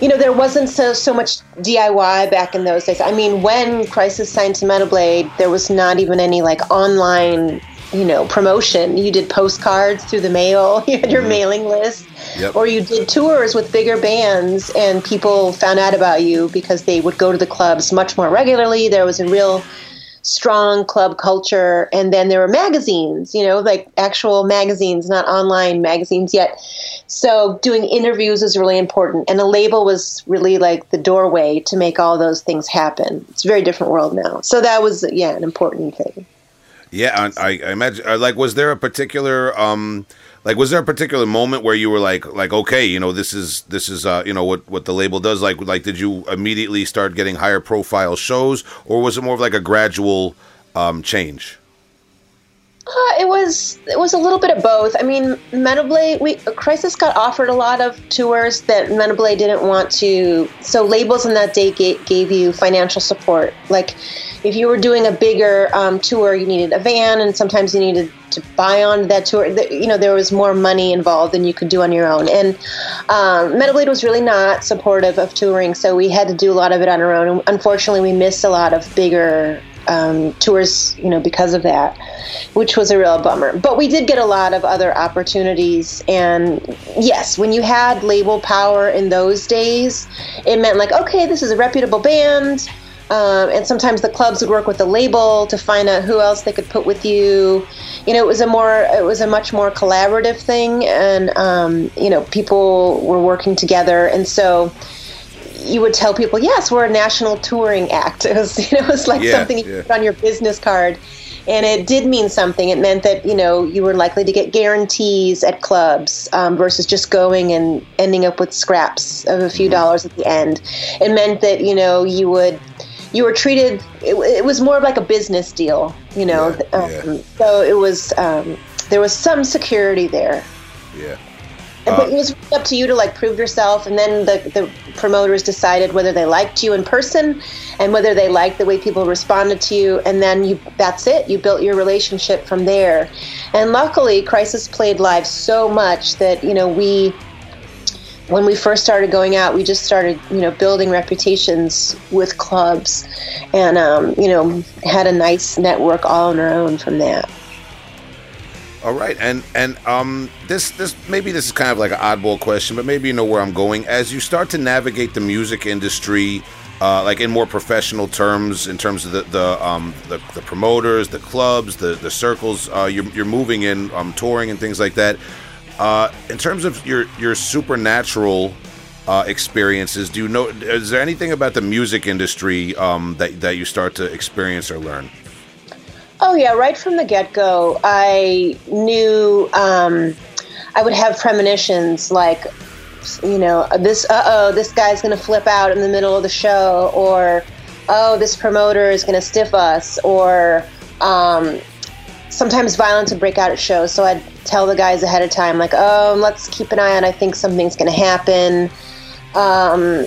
you know, there wasn't so so much DIY back in those days. I mean, when Crisis signed to Metal Blade, there was not even any like online you know promotion. You did postcards through the mail. You had your mm-hmm. mailing list. Yep. or you did tours with bigger bands and people found out about you because they would go to the clubs much more regularly. There was a real strong club culture. And then there were magazines you know like actual magazines not online magazines yet. So doing interviews was really important. And a label was really like the doorway to make all those things happen. It's a very different world now. So that was yeah an important thing yeah, I, I imagine. Uh, like, was there a particular, um, like, was there a particular moment where you were like, like, okay, you know, this is this is, uh, you know, what what the label does. Like, like, did you immediately start getting higher profile shows, or was it more of like a gradual um, change? Uh, it was it was a little bit of both. I mean, Metal Blade, we Crisis got offered a lot of tours that Metal Blade didn't want to. So labels in that day gave, gave you financial support. Like if you were doing a bigger um, tour, you needed a van, and sometimes you needed to buy on that tour. You know, there was more money involved than you could do on your own. And um, Metal Blade was really not supportive of touring, so we had to do a lot of it on our own. And unfortunately, we missed a lot of bigger um, tours, you know, because of that, which was a real bummer. But we did get a lot of other opportunities. And yes, when you had label power in those days, it meant like, okay, this is a reputable band. Um, and sometimes the clubs would work with the label to find out who else they could put with you. You know, it was a more, it was a much more collaborative thing, and um, you know, people were working together, and so you would tell people, yes, we're a national touring act. It was, you know, it was like yeah, something you yeah. put on your business card. And it did mean something. It meant that, you know, you were likely to get guarantees at clubs um, versus just going and ending up with scraps of a few mm-hmm. dollars at the end. It meant that, you know, you would you were treated. It, it, was more of like a business deal, you know. Yeah, um. So it was um, there was some security there. Yeah. Uh, but it was up to you to like prove yourself, and then the the promoters decided whether they liked you in person and whether they liked the way people responded to you, and then you that's it. You built your relationship from there. And luckily, Crisis played live so much that you know we when we first started going out, we just started, you know, building reputations with clubs, and um, you know, had a nice network all on our own from that. All right, and and um, this this maybe this is kind of like an oddball question, but maybe you know where I'm going. As you start to navigate the music industry, uh, like in more professional terms, in terms of the the um, the, the promoters, the clubs, the the circles uh, you're, you're moving in, um, touring and things like that. Uh, in terms of your your supernatural uh, experiences, do you know? Is there anything about the music industry um, that that you start to experience or learn? Oh yeah, right from the get go, I knew um, I would have premonitions like you know, this, uh oh, this guy's to flip out in the middle of the show, or oh, this promoter is to stiff us, or um, sometimes violence would break out at shows. So I'd tell the guys ahead of time, like, oh, let's keep an eye on, I think something's to happen. Um,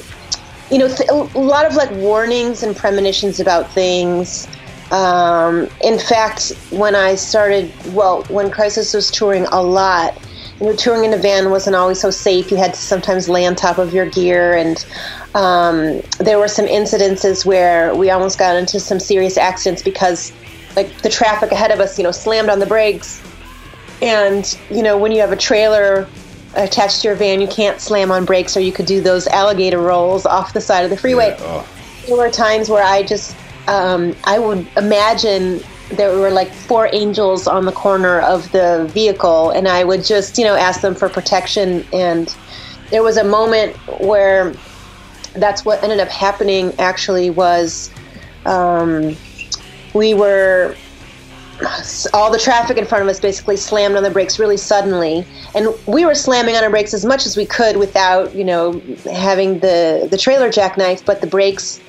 you know, th- a lot of like warnings and premonitions about things. Um, in fact, when I started, well, when Crisis was touring a lot, you know, touring in a van wasn't always so safe. You had to sometimes lay on top of your gear, and um, there were some incidences where we almost got into some serious accidents because, like, the traffic ahead of us, you know, slammed on the brakes, and you know, when you have a trailer attached to your van, you can't slam on brakes, or you could do those alligator rolls off the side of the freeway. Yeah, oh. There were times where I just, um, I would imagine there were like four angels on the corner of the vehicle, and I would just, you know, ask them for protection. And there was a moment where that's what ended up happening. Actually, was um, we were all the traffic in front of us basically slammed on the brakes really suddenly and we were slamming on our brakes as much as we could without you know having the the trailer jackknife but the brakes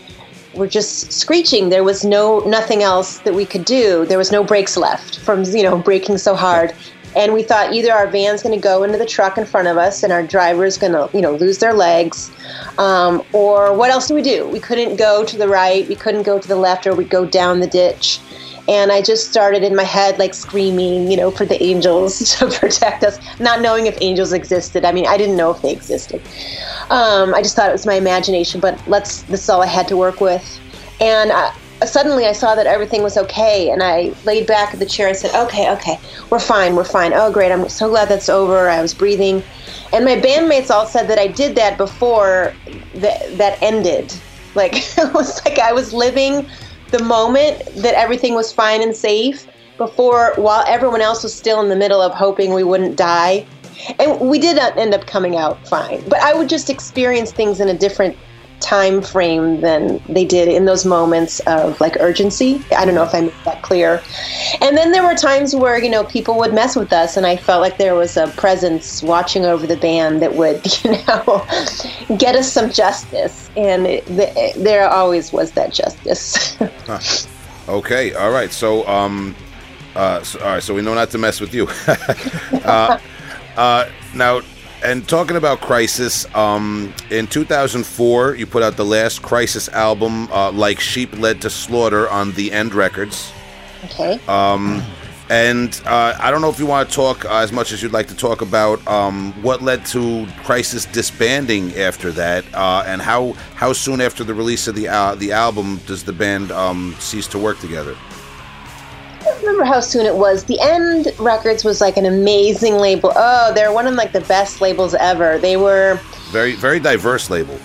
were just screeching. There was no nothing else that we could do. There was no brakes left from you know braking so hard. And we thought either our van's going to go into the truck in front of us, and our driver's going to, you know, lose their legs, um, or what else do we do? We couldn't go to the right, we couldn't go to the left, or we'd go down the ditch. And I just started in my head, like screaming, you know, for the angels to protect us, not knowing if angels existed. I mean, I didn't know if they existed. Um, I just thought it was my imagination, but let's. This is all I had to work with. And I, suddenly I saw that everything was okay, and I laid back in the chair and said, "Okay, okay, we're fine, we're fine. Oh, great! I'm so glad that's over." I was breathing, and my bandmates all said that I did that before that ended. Like it was like I was living the moment that everything was fine and safe before, while everyone else was still in the middle of hoping we wouldn't die and we did end up coming out fine. But I would just experience things in a different time frame than they did in those moments of like urgency. I don't know if I made that clear. And then there were times where, you know, people would mess with us and I felt like there was a presence watching over the band that would, you know, get us some justice. And it, the, there always was that justice. Okay. All right. So, um, uh, so, all right. So we know not to mess with you. uh, uh, now, and talking about Crisis, um, in 2004, you put out the last Crisis album, uh, Like Sheep Led to Slaughter, on The End Records. Okay. Um, and uh, I don't know if you want to talk uh, as much as you'd like to talk about um, what led to Crisis disbanding after that, uh, and how how soon after the release of the uh, the album does the band um, cease to work together remember how soon it was. The End Records was like an amazing label. Oh, they're one of like the best labels ever. They were very very diverse label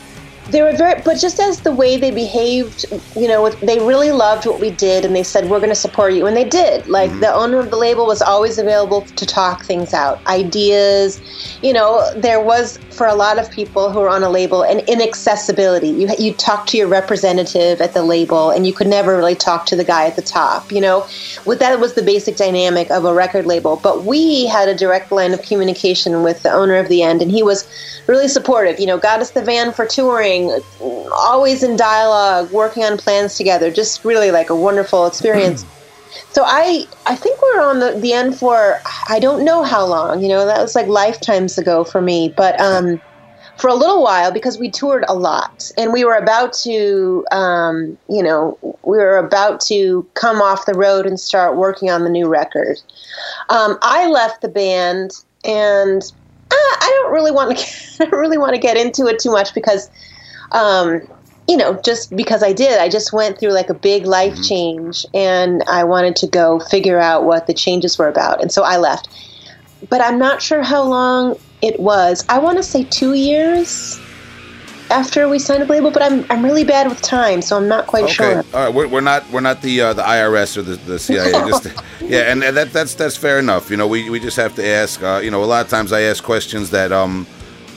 they were very but just as the way they behaved you know they really loved what we did and they said we're going to support you and they did. Like mm-hmm. the owner of the label was always available to talk things out ideas. You know there was for a lot of people who are on a label an inaccessibility. You you talk to your representative at the label and you could never really talk to the guy at the top you know? With that was the basic dynamic of a record label. But we had a direct line of communication with the owner of the end and he was really supportive. You know got us the van for touring always in dialogue, working on plans together. Just really like a wonderful experience. so I I think we're on the, the end for I don't know how long. You know, that was like lifetimes ago for me. But um, for a little while because we toured a lot and we were about to um, you know we were about to come off the road and start working on the new record um, i left the band and uh, i don't really want to i don't really want to get into it too much because um, you know, just because I did, I just went through like a big life mm-hmm. change and I wanted to go figure out what the changes were about. And so I left. But I'm not sure how long it was. I want to say two years. after we signed a label, but I'm I'm really bad with time, so I'm not quite Okay, sure. all right. We're, we're not we're not the uh, the IRS or the, the CIA. Just yeah, and, and that that's that's fair enough. You know, we, we just have to ask. Uh, you know, a lot of times I ask questions that um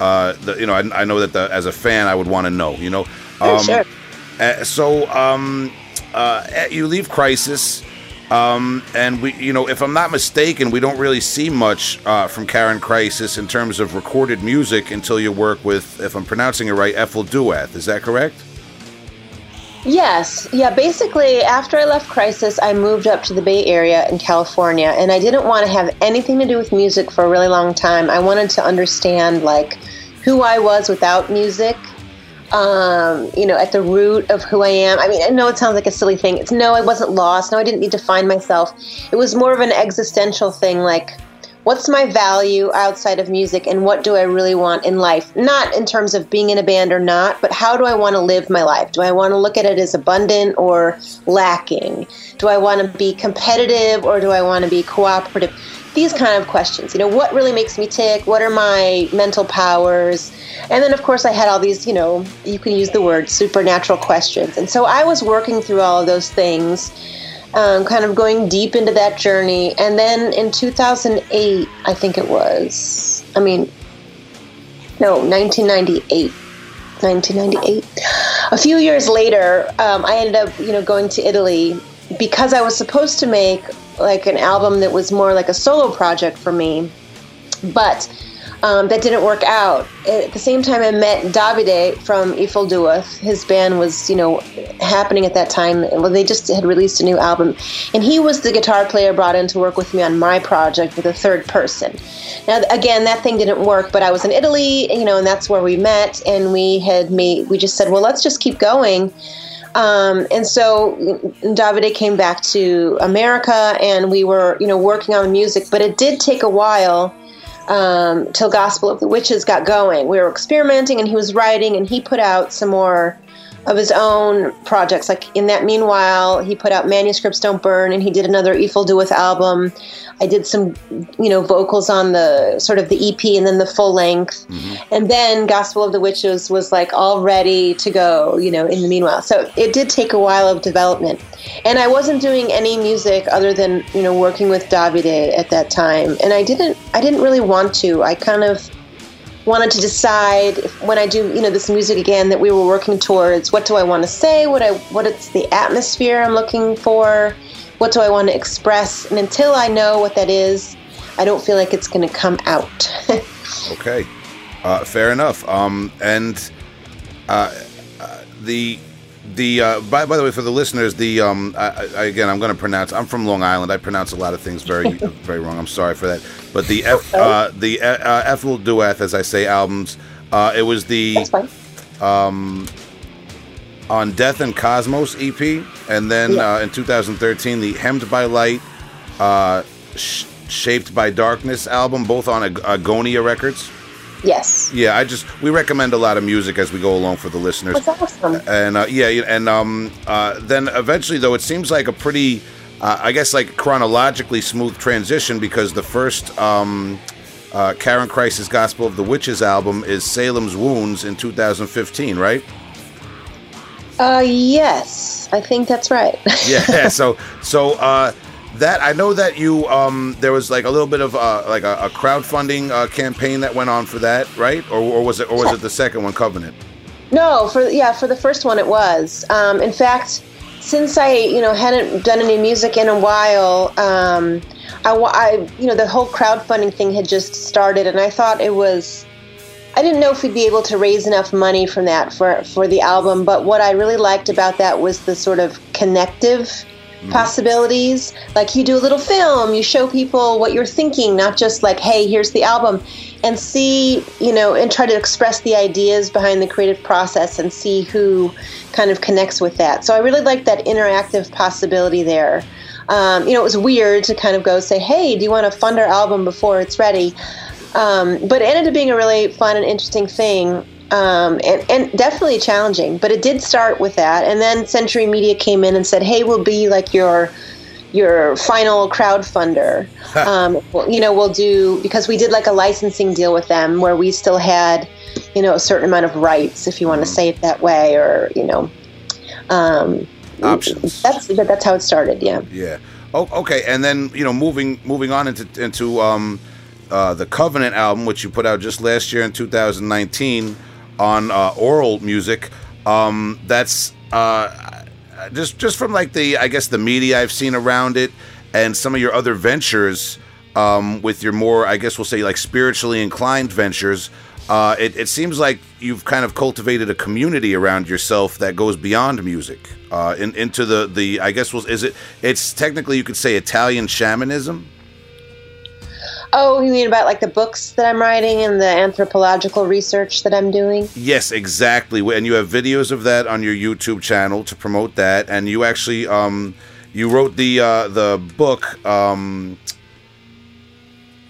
uh the, you know I, I know that the, as a fan I would want to know. You know, um, sure. uh, so um uh you leave Crisis. Um, and we, you know, if I'm not mistaken, we don't really see much uh, from Karyn Crisis in terms of recorded music until you work with, if I'm pronouncing it right, Ephel Duath. Is that correct? Yes. Yeah. Basically, after I left Crisis, I moved up to the Bay Area in California, and I didn't want to have anything to do with music for a really long time. I wanted to understand, like, who I was without music. Um, you know, at the root of who I am. I mean, I know it sounds like a silly thing. It's no, I wasn't lost. No, I didn't need to find myself. It was more of an existential thing, like, what's my value outside of music and what do I really want in life? Not in terms of being in a band or not, but how do I want to live my life? Do I want to look at it as abundant or lacking? Do I want to be competitive or do I want to be cooperative? These kind of questions. You know, what really makes me tick? What are my mental powers? And then, of course, I had all these, you know, you can use the word supernatural questions. And so I was working through all of those things um, kind of going deep into that journey. And then in 2008, I think it was, I mean, no, 1998. 1998. A few years later, um, I ended up, you know, going to Italy because I was supposed to make like an album that was more like a solo project for me, but um, that didn't work out. At the same time, I met Davide from Ephel Duath. His band was, you know, happening at that time. Well, they just had released a new album, and he was the guitar player brought in to work with me on my project with a third person. Now, again, that thing didn't work, but I was in Italy, you know, and that's where we met, and we had made. We just said, well, let's just keep going. Um, and so Davide came back to America, and we were, you know, working on the music. But it did take a while um, till Gospel of the Witches got going. We were experimenting, and he was writing, and he put out some more of his own projects. Like in that meanwhile, he put out Manuscripts Don't Burn, and he did another Ephel Duath album. I did some, you know, vocals on the sort of the EP and then the full length, mm-hmm. and then Gospel of the Witches was like all ready to go, you know, in the meanwhile. So it did take a while of development, and I wasn't doing any music other than you know working with Davide at that time, and I didn't, I didn't really want to. I kind of wanted to decide if, when I do, you know, this music again that we were working towards. What do I want to say? What I what it's the atmosphere I'm looking for. What do I want to express? And until I know what that is, I don't feel like it's going to come out. Okay, uh, fair enough. Um, and uh, uh, the the uh, by, by the way, for the listeners, the um, I, I, again, I'm going to pronounce. I'm from Long Island. I pronounce a lot of things very very wrong. I'm sorry for that. But the F, uh, the uh, Ephel Duath, as I say, albums. Uh, it was the fine. on Death and Cosmos EP, and then Yeah. uh, in 2013, the Hemmed by Light, uh, Sh- Shaped by Darkness album, both on Ag- Agonia Records. Yes. Yeah, I just we recommend a lot of music as we go along for the listeners. That's awesome. And uh, yeah, and um, uh, then eventually though, it seems like a pretty, uh, I guess like chronologically smooth transition because the first um, uh, Karyn Crisis Gospel of the Witches album is Salem's Wounds in 2015, right? Uh, yes, I think that's right. yeah so so uh that i know that you um there was like a little bit of uh like a, a crowdfunding uh campaign that went on for that right or, or was it or was it the second one covenant No, for yeah, for the first one it was. Um, in fact, since I you know hadn't done any music in a while, um, I, I you know the whole crowdfunding thing had just started, and I thought it was. I didn't know if we'd be able to raise enough money from that for for the album, but what I really liked about that was the sort of connective possibilities. Like you do a little film, you show people what you're thinking, not just like, hey, here's the album, and see, you know, and try to express the ideas behind the creative process and see who kind of connects with that. So I really like that interactive possibility there. Um, you know, it was weird to kind of go say, hey, do you want to fund our album before it's ready? Um, but it ended up being a really fun and interesting thing. Um, and, and definitely challenging, but it did start with that. And then Century Media came in and said, "Hey, we'll be like your your final crowdfunder. um, you know, we'll do because we did like a licensing deal with them where we still had you know, a certain amount of rights, if you want to say it that way, or you know, um, Options. That's that's how it started. Yeah. Yeah. Oh, okay. And then you know, moving moving on into into um, uh, the Covenant album, which you put out just last year in 2019 on uh, Aural Music. Um, that's uh, just just from like the I guess the media I've seen around it, and some of your other ventures um, with your more I guess we'll say like spiritually inclined ventures. Uh, it, it seems like you've kind of cultivated a community around yourself that goes beyond music uh, in, into the, the I guess was is it it's technically you could say Italian shamanism. Oh, you mean about like the books that I'm writing and the anthropological research that I'm doing? Yes, exactly. And you have videos of that on your YouTube channel to promote that. And you actually um, you wrote the uh, the book um,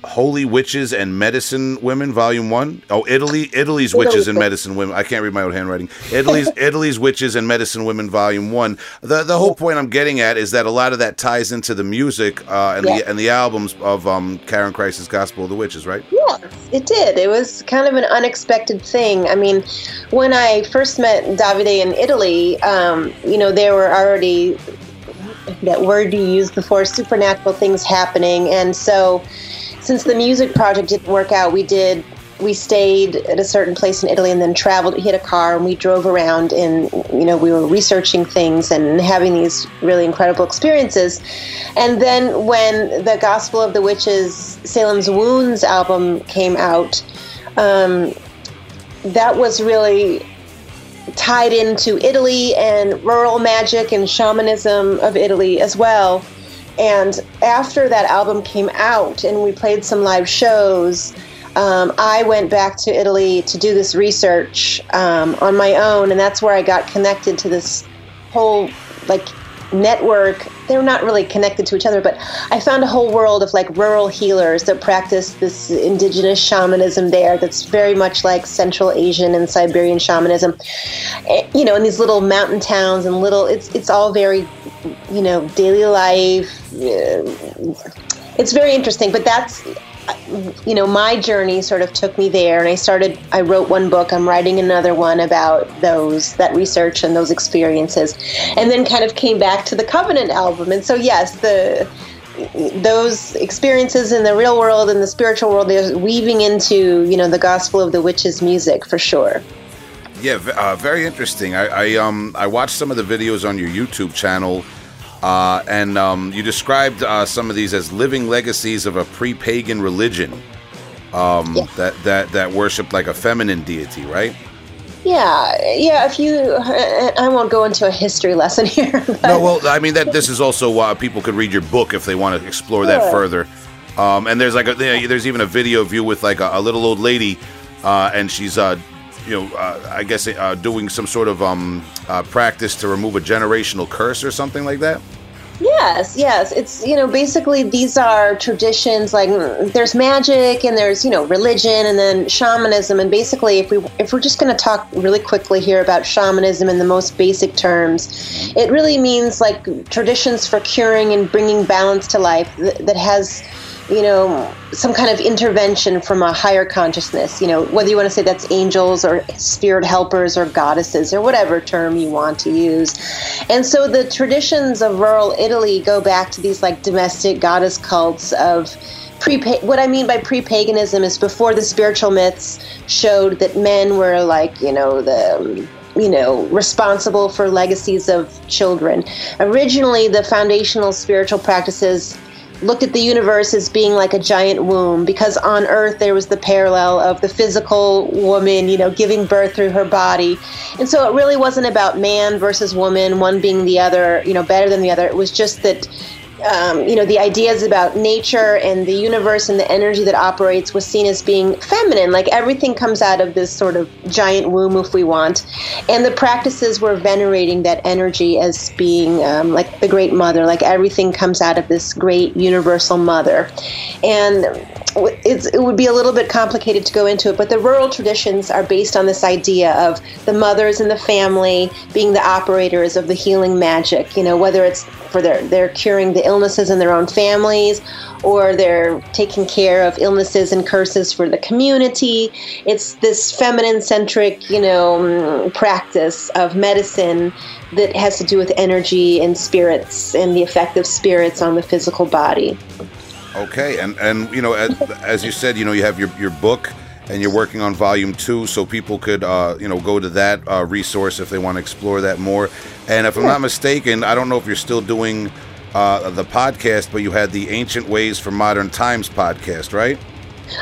Holy Witches and Medicine Women, Volume One. Oh, Italy, Italy's Witches and Medicine Women. I can't read my own handwriting. Italy's Italy's Witches and Medicine Women, Volume One. The the whole point I'm getting at is that a lot of that ties into the music uh, and Yeah. the and the albums of um, Karyn Crisis' Gospel of the Witches, right? Yes, it did. It was kind of an unexpected thing. I mean, when I first met Davide in Italy, um, you know, there were already that word you used before supernatural things happening, and so since the music project didn't work out, we did. We stayed at a certain place in Italy and then traveled. We hit a car and we drove around and you know we were researching things and having these really incredible experiences. And then when the Gospel of the Witches, Salem's Wounds album came out, um, that was really tied into Italy and rural magic and shamanism of Italy as well. And after that album came out and we played some live shows, um, I went back to Italy to do this research um, on my own, and that's where I got connected to this whole like network. They're not really connected to each other, but I found a whole world of like rural healers that practice this indigenous shamanism there. That's very much like Central Asian and Siberian shamanism. Eh, You know, in these little mountain towns and little, it's it's all very, you know, daily life. eh, It's very interesting, but that's you know my journey sort of took me there and i started i wrote one book. I'm writing another one about those that research and those experiences and then kind of came back to the covenant album. And so yes the those experiences in the real world and the spiritual world they're weaving into you know the gospel of the witches music for sure. Yeah, uh, very interesting. I, I um I watched some of the videos on your YouTube channel, uh, and um, you described uh, some of these as living legacies of a pre-pagan religion um, Yeah. that that that worshipped like a feminine deity, right? yeah yeah if you i won't go into a history lesson here No, well, I mean that this is also why people could read your book if they want to explore that further. Um, and there's like a, there's even a video of you with like a, a little old lady, uh, and she's uh, you know uh, I guess uh, doing some sort of um, uh, practice to remove a generational curse or something like that. Yes, yes. It's, you know, basically these are traditions like there's magic and there's, you know, religion and then shamanism and basically if we if we're just going to talk really quickly here about shamanism in the most basic terms, it really means like traditions for curing and bringing balance to life that has you know, some kind of intervention from a higher consciousness, you know, whether you want to say that's angels or spirit helpers or goddesses or whatever term you want to use. And so the traditions of rural Italy go back to these like domestic goddess cults of pre what I mean by pre-paganism is before the spiritual myths showed that men were like, you know, the you know, responsible for legacies of children. Originally, the foundational spiritual practices looked at the universe as being like a giant womb because on earth there was the parallel of the physical woman you know giving birth through her body. And so it really wasn't about man versus woman one being the other you know better than the other. It was just that um, you know the ideas about nature and the universe and the energy that operates was seen as being feminine. Like everything comes out of this sort of giant womb if we want. And the practices were venerating that energy as being um, like the great mother. Like everything comes out of this great universal mother. And it would be a little bit complicated to go into it but the rural traditions are based on this idea of the mothers and the family being the operators of the healing magic you know whether it's for their they're curing the illnesses in their own families, or they're taking care of illnesses and curses for the community. It's this feminine centric, you know, mm, practice of medicine that has to do with energy and spirits and the effect of spirits on the physical body. Okay, and and you know, as, as you said, you know, you have your your book and you're working on volume two, so people could, uh, you know, go to that uh, resource if they want to explore that more. And if I'm not mistaken, I don't know if you're still doing uh, the podcast, but you had the Ancient Ways for Modern Times podcast, right?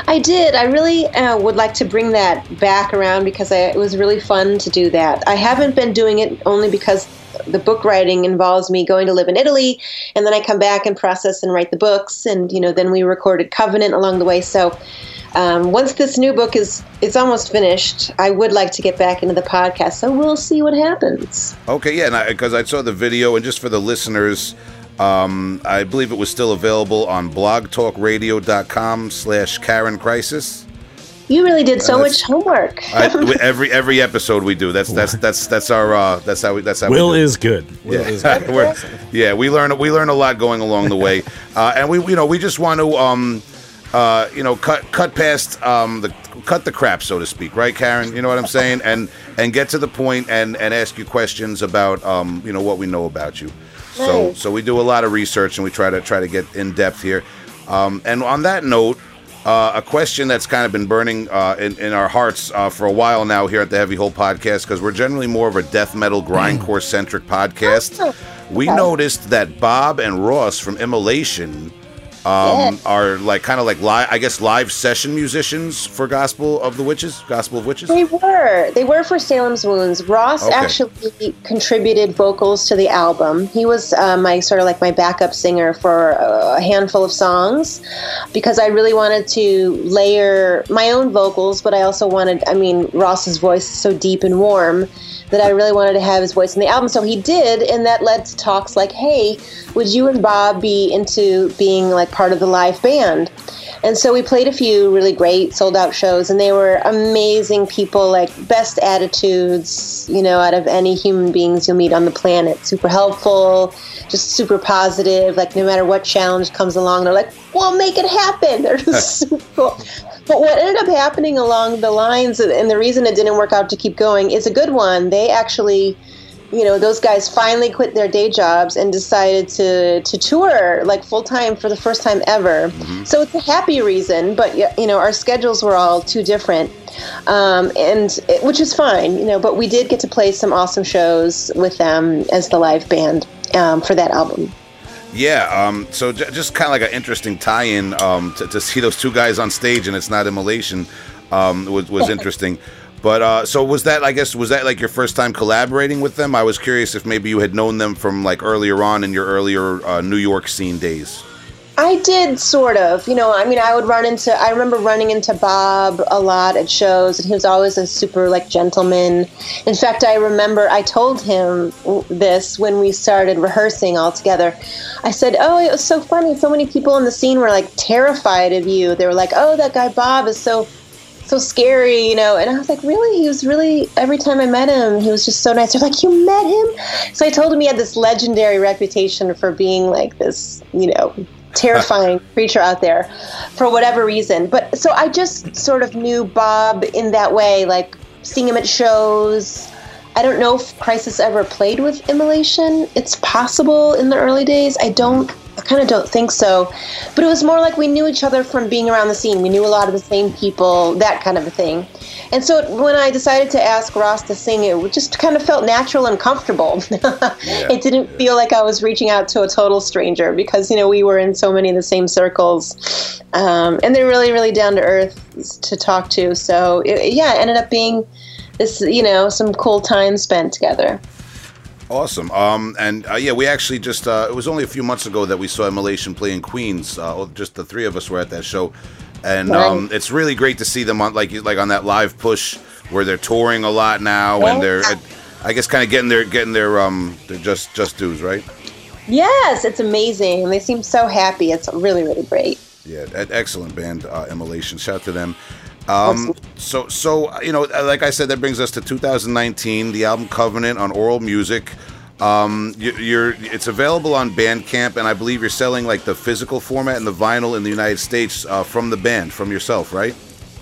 I did. I really uh, would like to bring that back around because I, it was really fun to do that. I haven't been doing it only because the book writing involves me going to live in Italy, and then I come back and process and write the books, and you know, then we recorded Covenant along the way. So um, once this new book is it's almost finished, I would like to get back into the podcast. So we'll see what happens. Okay, yeah, because I, I, saw the video, and just for the listeners, um, I believe it was still available on blogtalkradio.com slash Karyn Crisis. You really did so much homework. I, every every episode we do. That's that's that's that's our uh, that's how we that's how Will we is good. Will yeah. is good. yeah, we learn we learn a lot going along the way, uh, and we you know we just want to um, uh, you know cut cut past um, the cut the crap so to speak, right, Karyn? You know what I'm saying, and and get to the point and and ask you questions about um, you know what we know about you. So Nice. so we do a lot of research and we try to try to get in depth here. Um, and on that note, uh, a question that's kind of been burning uh, in, in our hearts uh, for a while now here at the Heavy Hole Podcast because we're generally more of a death metal grindcore centric podcast. We noticed that Bob and Ross from Immolation um, are like kind of like live, I guess, live session musicians for Gospel of the Witches, Gospel of Witches. They were. They were for Salem's Wounds. Ross Okay. actually contributed vocals to the album. He was uh, my sort of like my backup singer for a handful of songs because I really wanted to layer my own vocals, but I also wanted, I mean, Ross's voice is so deep and warm that I really wanted to have his voice in the album. So he did, and that led to talks like, hey, would you and Bob be into being like part of the live band? And so we played a few really great sold out shows, and they were amazing people, like best attitudes, you know, out of any human beings you'll meet on the planet. Super helpful, just super positive. Like no matter what challenge comes along, they're like, "We'll make it happen." They're just super cool. But what ended up happening along the lines, and the reason it didn't work out to keep going, is a good one. They actually you know those guys finally quit their day jobs and decided to to tour like full time for the first time ever. So it's a happy reason but you know our schedules were all too different. Um, and it, which is fine you know but we did get to play some awesome shows with them as the live band um, for that album. Yeah, um, so j- just kind of like an interesting tie-in um, to, to see those two guys on stage and it's not immolation um, was, was interesting. But uh, so was that? I guess was that like your first time collaborating with them? I was curious if maybe you had known them from like earlier on in your earlier uh, New York scene days. I did sort of. You know, I mean, I would run into. I remember running into Bob a lot at shows, and he was always a super like gentleman. In fact, I remember I told him this when we started rehearsing all together. I said, "Oh, it was so funny. So many people in the scene were like terrified of you. They were like, "Oh, that guy Bob is so." So scary, you know, and I was like, really? He was really. Every time I met him, he was just so nice. They're like, you met him? So I told him he had this legendary reputation for being like this, you know, terrifying creature out there for whatever reason. But so I just sort of knew Bob in that way, like seeing him at shows. I don't know if Crisis ever played with Immolation. It's possible in the early days. I don't. I kind of don't think so. But it was more like we knew each other from being around the scene. We knew a lot of the same people, that kind of a thing. And so when I decided to ask Ross to sing, it just kind of felt natural and comfortable. it didn't feel like I was reaching out to a total stranger because, you know, we were in so many of the same circles. Um, and they're really, really down to earth to talk to. So, it, yeah, it ended up being this, you know, some cool time spent together. Awesome. Um, and uh, yeah, we actually just uh, it was only a few months ago that we saw Immolation play in Queens. Uh, just the three of us were at that show, and um, it's really great to see them on like like on that live push where they're touring a lot now, and they're I guess kind of getting their getting their um their just just dues right. Yes, it's amazing. They seem so happy. It's really, really great. Yeah, excellent band, uh, Immolation. Shout out to them. Um, so, so you know, like I said, that brings us to 2019. The album Covenant on Aural Music. Um, you, you're it's available on Bandcamp, and I believe you're selling like the physical format and the vinyl in the United States uh, from the band, from yourself, right?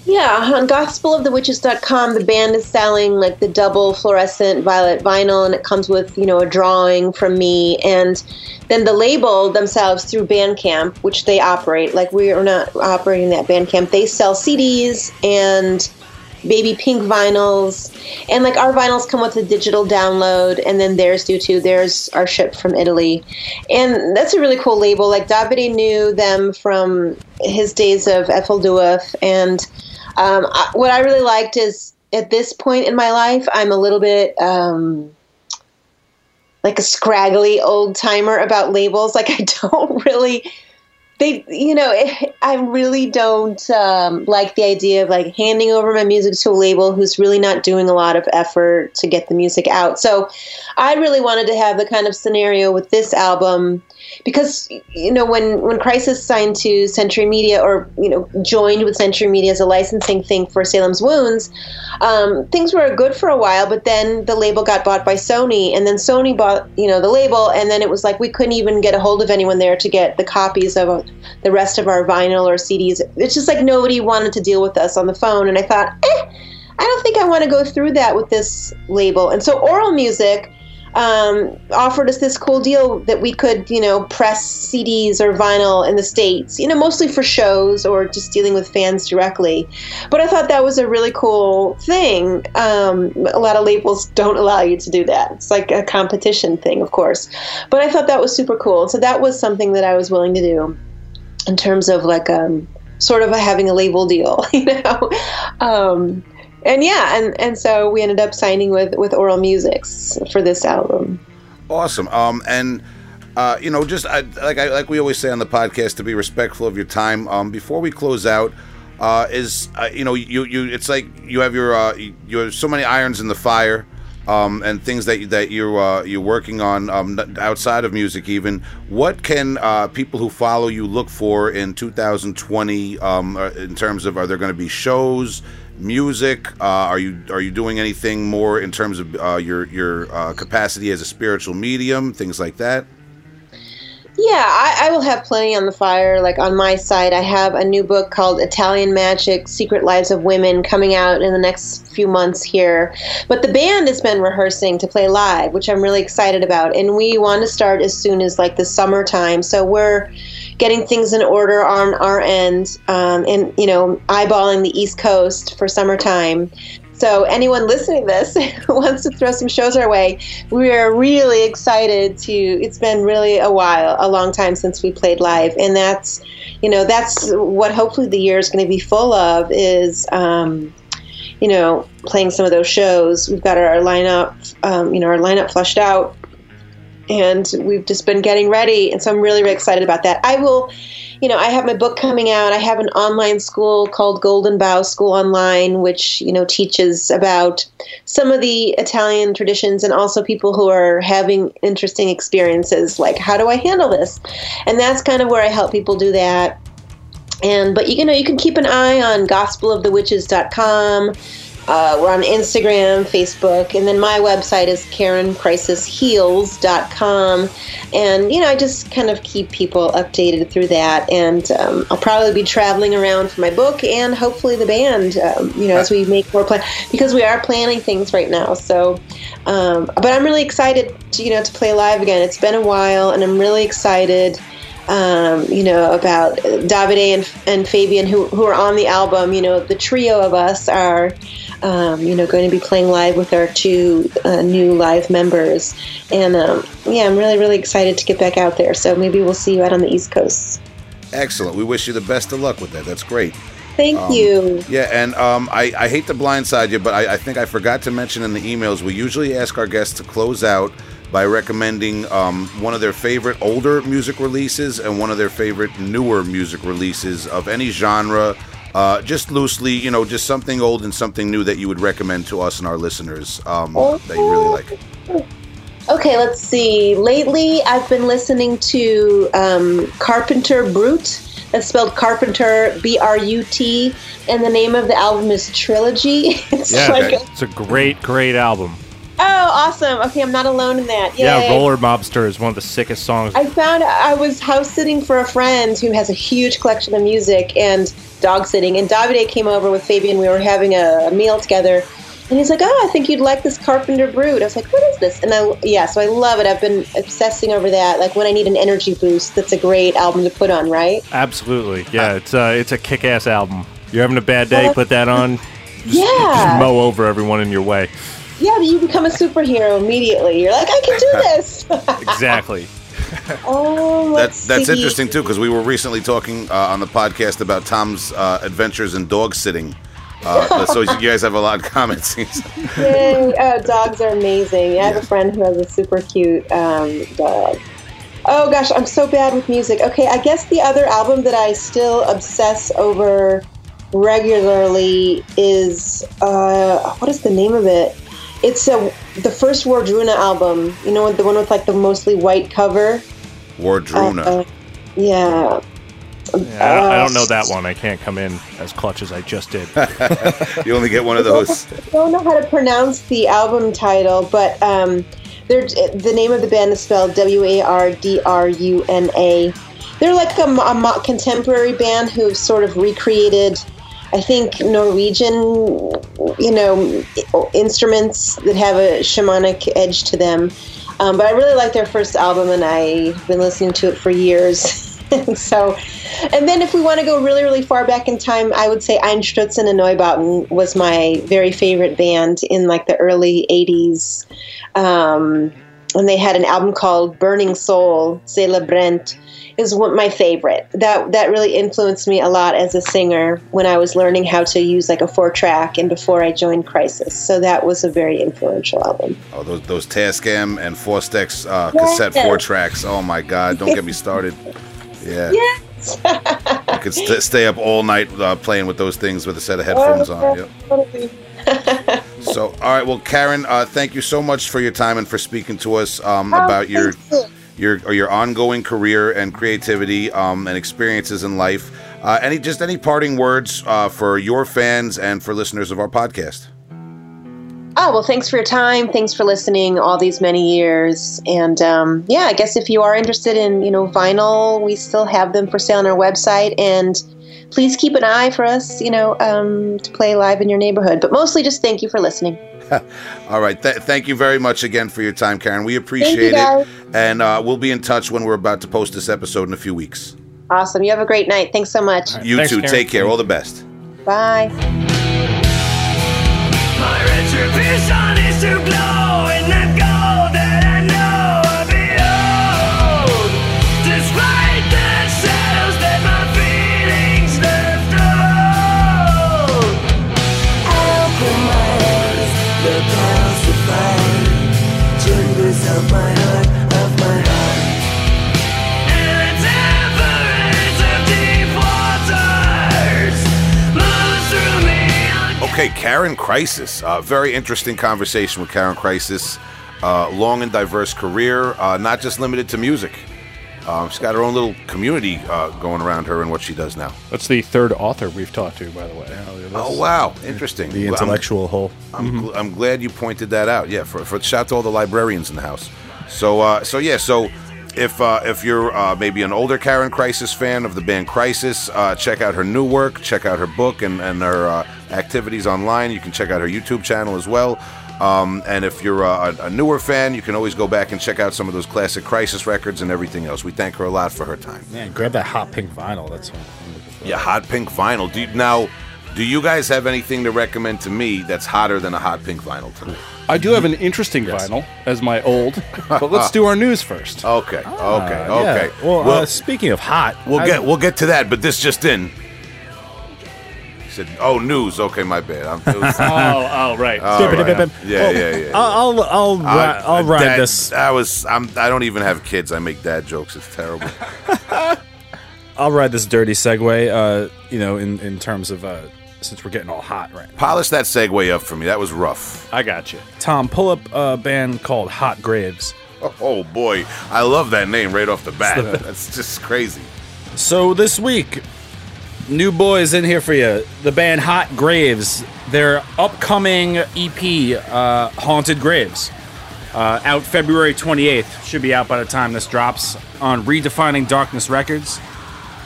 Yeah, on gospelofthewitches.com, the band is selling like the double fluorescent violet vinyl, and it comes with, you know, a drawing from me. And then the label themselves through Bandcamp, which they operate, like we are not operating that Bandcamp, they sell CDs and baby pink vinyls. And like our vinyls come with a digital download, and then theirs do too. Theirs are shipped from Italy. And that's a really cool label. Like Davide knew them from his days of Ephel Duath, and um, I, what I really liked is at this point in my life, I'm a little bit um, like a scraggly old timer about labels. Like I don't really they you know i really don't um, like the idea of like handing over my music to a label who's really not doing a lot of effort to get the music out so i really wanted to have the kind of scenario with this album because you know when when crisis signed to century media or you know joined with century media as a licensing thing for salem's wounds um, things were good for a while but then the label got bought by sony and then sony bought you know the label and then it was like we couldn't even get a hold of anyone there to get the copies of the rest of our vinyl or CDs. It's just like nobody wanted to deal with us on the phone. And I thought, eh, I don't think I want to go through that with this label. And so Aural Music um, offered us this cool deal that we could, you know, press CDs or vinyl in the States, you know, mostly for shows or just dealing with fans directly. But I thought that was a really cool thing. Um, a lot of labels don't allow you to do that. It's like a competition thing, of course. But I thought that was super cool. So that was something that I was willing to do in terms of like um, sort of a, having a label deal, you know. Um, and yeah, and and so we ended up signing with with Aural Musics for this album. Awesome. Um, and. Uh, you know, just I, like I, like we always say on the podcast, to be respectful of your time. Um, before we close out, uh, is uh, you know you you it's like you have your uh, you have so many irons in the fire um, and things that that you're uh, you're working on um, outside of music. Even what can uh, people who follow you look for in 2020 um, uh, in terms of are there going to be shows, music? Uh, are you are you doing anything more in terms of uh, your your uh, capacity as a spiritual medium, things like that? Yeah, I, I, will have plenty on the fire. Like on my site, I have a new book called Italian Magic Secret Lives of Women coming out in the next few months here. But the band has been rehearsing to play live, which I'm really excited about. And we want to start as soon as like the summertime. So we're getting things in order on our end um, and, you know, eyeballing the East Coast for summertime. So, anyone listening to this wants to throw some shows our way, we are really excited to. It's been really a while, a long time since we played live, and that's, you know, that's what hopefully the year is going to be full of is, um, you know, playing some of those shows. We've got our lineup, um, you know, our lineup flushed out, and we've just been getting ready, and so I'm really, really excited about that. I will you know, I have my book coming out. I have an online school called Golden Bough School Online, which, you know, teaches about some of the Italian traditions and also people who are having interesting experiences, like how do I handle this? And that's kind of where I help people do that. And but you know, you can keep an eye on gospelofthewitches.com uh, we're on Instagram, Facebook, and then my website is KarynCrisisHeals.com. And, you know, I just kind of keep people updated through that. And um, I'll probably be traveling around for my book and hopefully the band, um, you know, as we make more plans, because we are planning things right now. So, um, but I'm really excited to, you know, to play live again. It's been a while, and I'm really excited um, you know, about Davide and, and Fabian, who, who are on the album. You know, the trio of us are, um, you know, going to be playing live with our two uh, new live members. And um, yeah, I'm really, really excited to get back out there. So maybe we'll see you out on the East Coast. Excellent. We wish you the best of luck with that. That's great. Thank um, you. Yeah, and um, I, I, hate to blindside you, but I, I think I forgot to mention in the emails we usually ask our guests to close out by recommending um, one of their favorite older music releases and one of their favorite newer music releases of any genre. Uh, just loosely, you know, just something old and something new that you would recommend to us and our listeners um, that you really like. Okay, let's see. Lately, I've been listening to um, Carpenter Brut. That's spelled Carpenter B R U T, and the name of the album is Trilogy. It's yeah, like a, it's a great, great album. Oh, awesome. Okay, I'm not alone in that. Yay. Yeah, Roller Mobster is one of the sickest songs. I found I was house sitting for a friend who has a huge collection of music and dog sitting, and Davide came over with Fabian. We were having a, meal together, and he's like, "Oh, I think you'd like this Carpenter Brut." I was like, "What is this?" And I yeah, so I love it. I've been obsessing over that. Like when I need an energy boost, that's a great album to put on, right? Absolutely. Yeah, it's uh, it's a kick-ass album. You're having a bad day, put that on. Just Yeah, mow over everyone in your way. Yeah. But you become a superhero immediately. You're like, I can do this. Exactly. oh, let's That's that's see. interesting too because we were recently talking uh, on the podcast about Tom's uh, adventures in dog sitting. Uh, so you guys have a lot of comments. Yay. Oh, dogs are amazing. I have a friend who has a super cute um, dog. Oh gosh, I'm so bad with music. Okay, I guess the other album that I still obsess over regularly is uh, what is the name of it? It's a the first Wardruna album. You know, the one with like the mostly white cover. Wardruna. Uh, yeah. Yeah, I, don't, I don't know that one. I can't come in as clutch as I just did. you only get one of those. I don't know how to pronounce the album title, but um, they're, the name of the band is spelled W A R D R U N A. They're like a, a contemporary band who've sort of recreated, I think, Norwegian, you know, instruments that have a shamanic edge to them. Um, but I really like their first album, and I've been listening to it for years. so, and then if we want to go really, really far back in time, I would say Einstürzende Neubauten was my very favorite band in like the early 80s. Um, and they had an album called Burning Soul, Seele Brennt, is my favorite. That that really influenced me a lot as a singer when I was learning how to use like a four track and before I joined Crisis. So that was a very influential album. Oh, those those Tascam and Fostex uh, Yes. cassette four tracks. Oh my God! Don't get me started. Yeah, Yes. I could st- stay up all night uh, playing with those things with a set of headphones on. Yep. Totally. So, all right. Well, Karyn, uh, thank you so much for your time and for speaking to us um, Oh, about your you. Your or your ongoing career and creativity um, and experiences in life. Uh, any just any parting words uh, for your fans and for listeners of our podcast? Oh, well, thanks for your time. Thanks for listening all these many years. And um, yeah, I guess if you are interested in, you know, vinyl, we still have them for sale on our website. And please keep an eye for us, you know, um, to play live in your neighborhood. But mostly just thank you for listening. All right. Th- thank you very much again for your time, Karyn. We appreciate it, guys. and uh, we'll be in touch when we're about to post this episode in a few weeks. Awesome. You have a great night. Thanks so much. You Thanks, too. Karyn. Take care. All the best. Bye. Okay, Karyn Crisis. Uh, very interesting conversation with Karyn Crisis. Uh, long and diverse career, uh, not just limited to music. Um, she's got her own little community uh, going around her and what she does now. That's the third author we've talked to, by the way. Oh wow, interesting. The I'm- intellectual hole. I'm, gl- I'm glad you pointed that out. Yeah, for, for shout to all the librarians in the house. So uh, so yeah, so if uh, if you're uh, maybe an older Karyn Crisis fan of the band Crisis, uh, check out her new work, check out her book and and her uh, activities online. You can check out her YouTube channel as well. Um, and if you're uh, a, a newer fan, you can always go back and check out some of those classic Crisis records and everything else. We thank her a lot for her time. Man, grab that hot pink vinyl. That's what I'm looking for. Yeah, hot pink vinyl. Do you, now, do you guys have anything to recommend to me that's hotter than a hot pink vinyl tonight? I do have an interesting vinyl as my old, but let's do our news first. Okay, okay, Uh, yeah. okay. Well, Well, uh, speaking of hot, we'll I- get we'll get to that, but this just in. He said, "Oh, news. Okay, my bad. I'm, it was, Oh, oh, right. all Bip, bip, right. bip, bip. Yeah, Well, yeah, yeah. I'll I'll I'll, ri- I- I'll ride that- this. I was. I'm. I don't even have kids. I make dad jokes. It's terrible. I'll ride this dirty segue. Uh, you know, in in terms of uh, since we're getting all hot right now. Polish that segue up for me. That was rough. I got you. Tom, pull up a band called Hot Graves. Oh boy, I love that name right off the bat. That's just crazy. So this week, new boys in here for you. The band Hot Graves. Their upcoming EP, uh, Haunted Graves. Uh, out February 28th. Should be out by the time this drops on Redefining Darkness Records.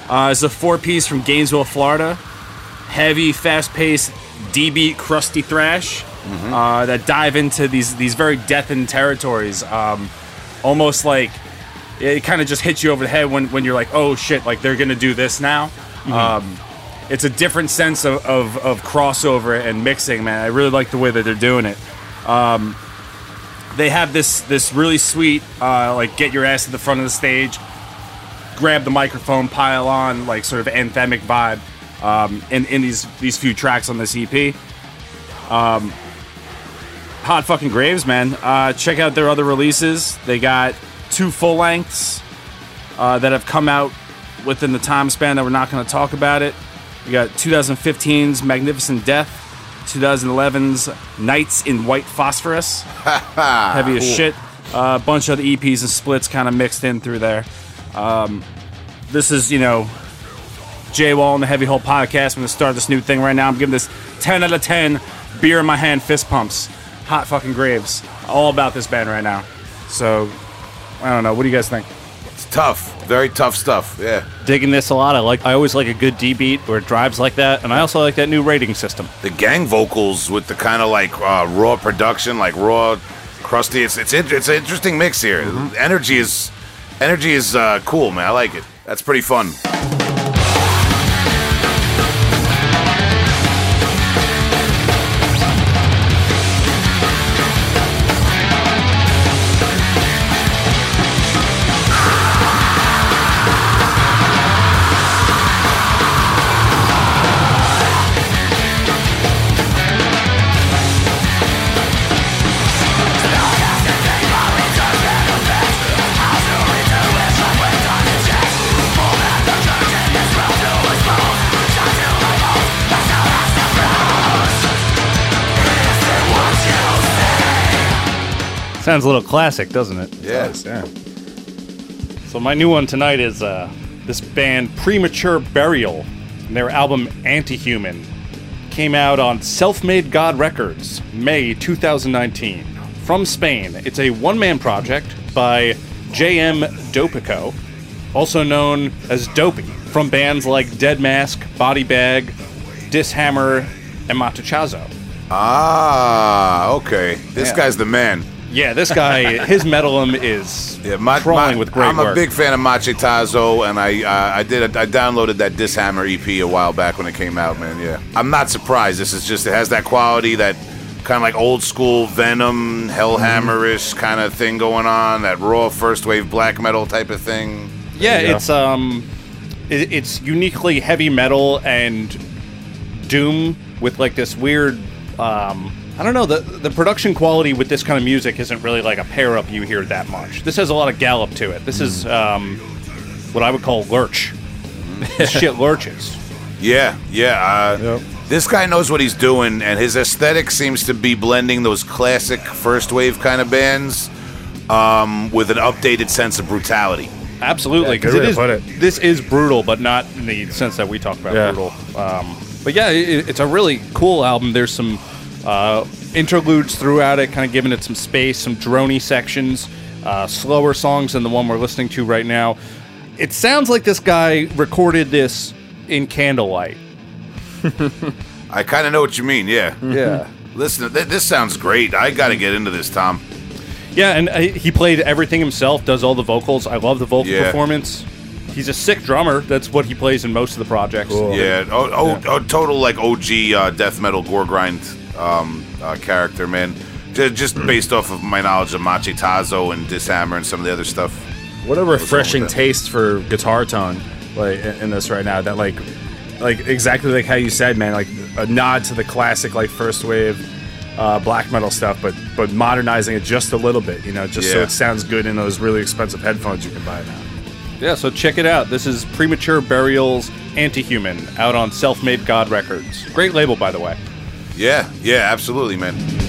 Uh, it's a four piece from Gainesville, Florida. Heavy, fast paced, D beat, crusty thrash uh, that dive into these, these very deathened territories. Um, almost like it kind of just hits you over the head when, when you're like, oh shit, like they're gonna do this now. Um, it's a different sense of, of, of crossover and mixing, man. I really like the way that they're doing it. Um, they have this this really sweet uh, like get your ass to the front of the stage, grab the microphone, pile on like sort of anthemic vibe um, in in these these few tracks on this EP. Um, hot fucking graves, man. Uh, check out their other releases. They got two full lengths uh, that have come out within the time span that we're not going to talk about it. We got 2015's Magnificent Death, 2011's Nights in White Phosphorus, heavy as shit. A bunch of the EPs and splits kind of mixed in through there. Um, this is, you know, Jay Wall and the Heavy Hole Podcast. I'm going to start this new thing right now. I'm giving this 10 out of 10 beer in my hand fist pumps. Hot fucking graves. All about this band right now. So, I don't know. What do you guys think? It's tough. Very tough stuff. Yeah. Digging this a lot. I like. I always like a good D beat or drives like that, and I also like that new rating system. The gang vocals with the kind of like uh, raw production, like raw, crusty. It's it's, it's an interesting mix here. Energy is energy is uh, cool, man. I like it. That's pretty fun. Sounds a little classic, doesn't it? Yeah. Yeah. So my new one tonight is uh, this band Premature Burial. And their album Antihuman came out on Self Made God Records, May 2019. From Spain, it's a one-man project by J.M. Dopico, also known as Dopey, from bands like Dead Mask, Body Bag, Dishammer, and Machetazo. Ah, okay. This Yeah. guy's the man. Yeah, this guy, his Metallum is Yeah, my, crawling my- with great I'm work. a big fan of Machetazo, and I uh, I did I downloaded that Dishammer EP a while back when it came out, man. Yeah, I'm not surprised. This is just it has that quality, that kind of like old school Venom, Hellhammer-ish kind of thing going on. That raw first wave black metal type of thing. Yeah, you go. it's um, it, it's uniquely heavy metal and doom with like this weird um. I don't know the the production quality with this kind of music isn't really like a pair up you hear that much. This has a lot of gallop to it. This is um, what I would call lurch. This shit lurches. Yeah, yeah. Uh, Yep. This guy knows what he's doing, and his aesthetic seems to be blending those classic first wave kind of bands um, with an updated sense of brutality. Absolutely, because way it to is. put it. This is brutal, but not in the sense that we talk about Yeah. brutal. Um, but yeah, it, it's a really cool album. There's some uh, interludes throughout it, kind of giving it some space, some drony sections, uh, slower songs than the one we're listening to right now. It sounds like this guy recorded this in candlelight. I kind of know what you mean. Yeah. Yeah. Listen, th- this sounds great. I got to get into this, Tom. Yeah, and uh, he played everything himself, does all the vocals. I love the vocal Yeah. performance. He's a sick drummer. That's what he plays in most of the projects. Cool. Yeah. Oh, oh, oh total like OG uh, death metal gore grind um, uh, character, man. J- just based off of my knowledge of Machetazo and Dishammer and some of the other stuff. What a refreshing taste for guitar tone, like in in this right now. That like, like exactly like how you said, man. Like a nod to the classic like first wave uh, black metal stuff, but but modernizing it just a little bit. You know, just so it sounds good in those really expensive headphones you can buy now. Yeah, so check it out. This is Premature Burials Antihuman out on Self Made God Records. Great label, by the way. Yeah. Yeah. Absolutely, man.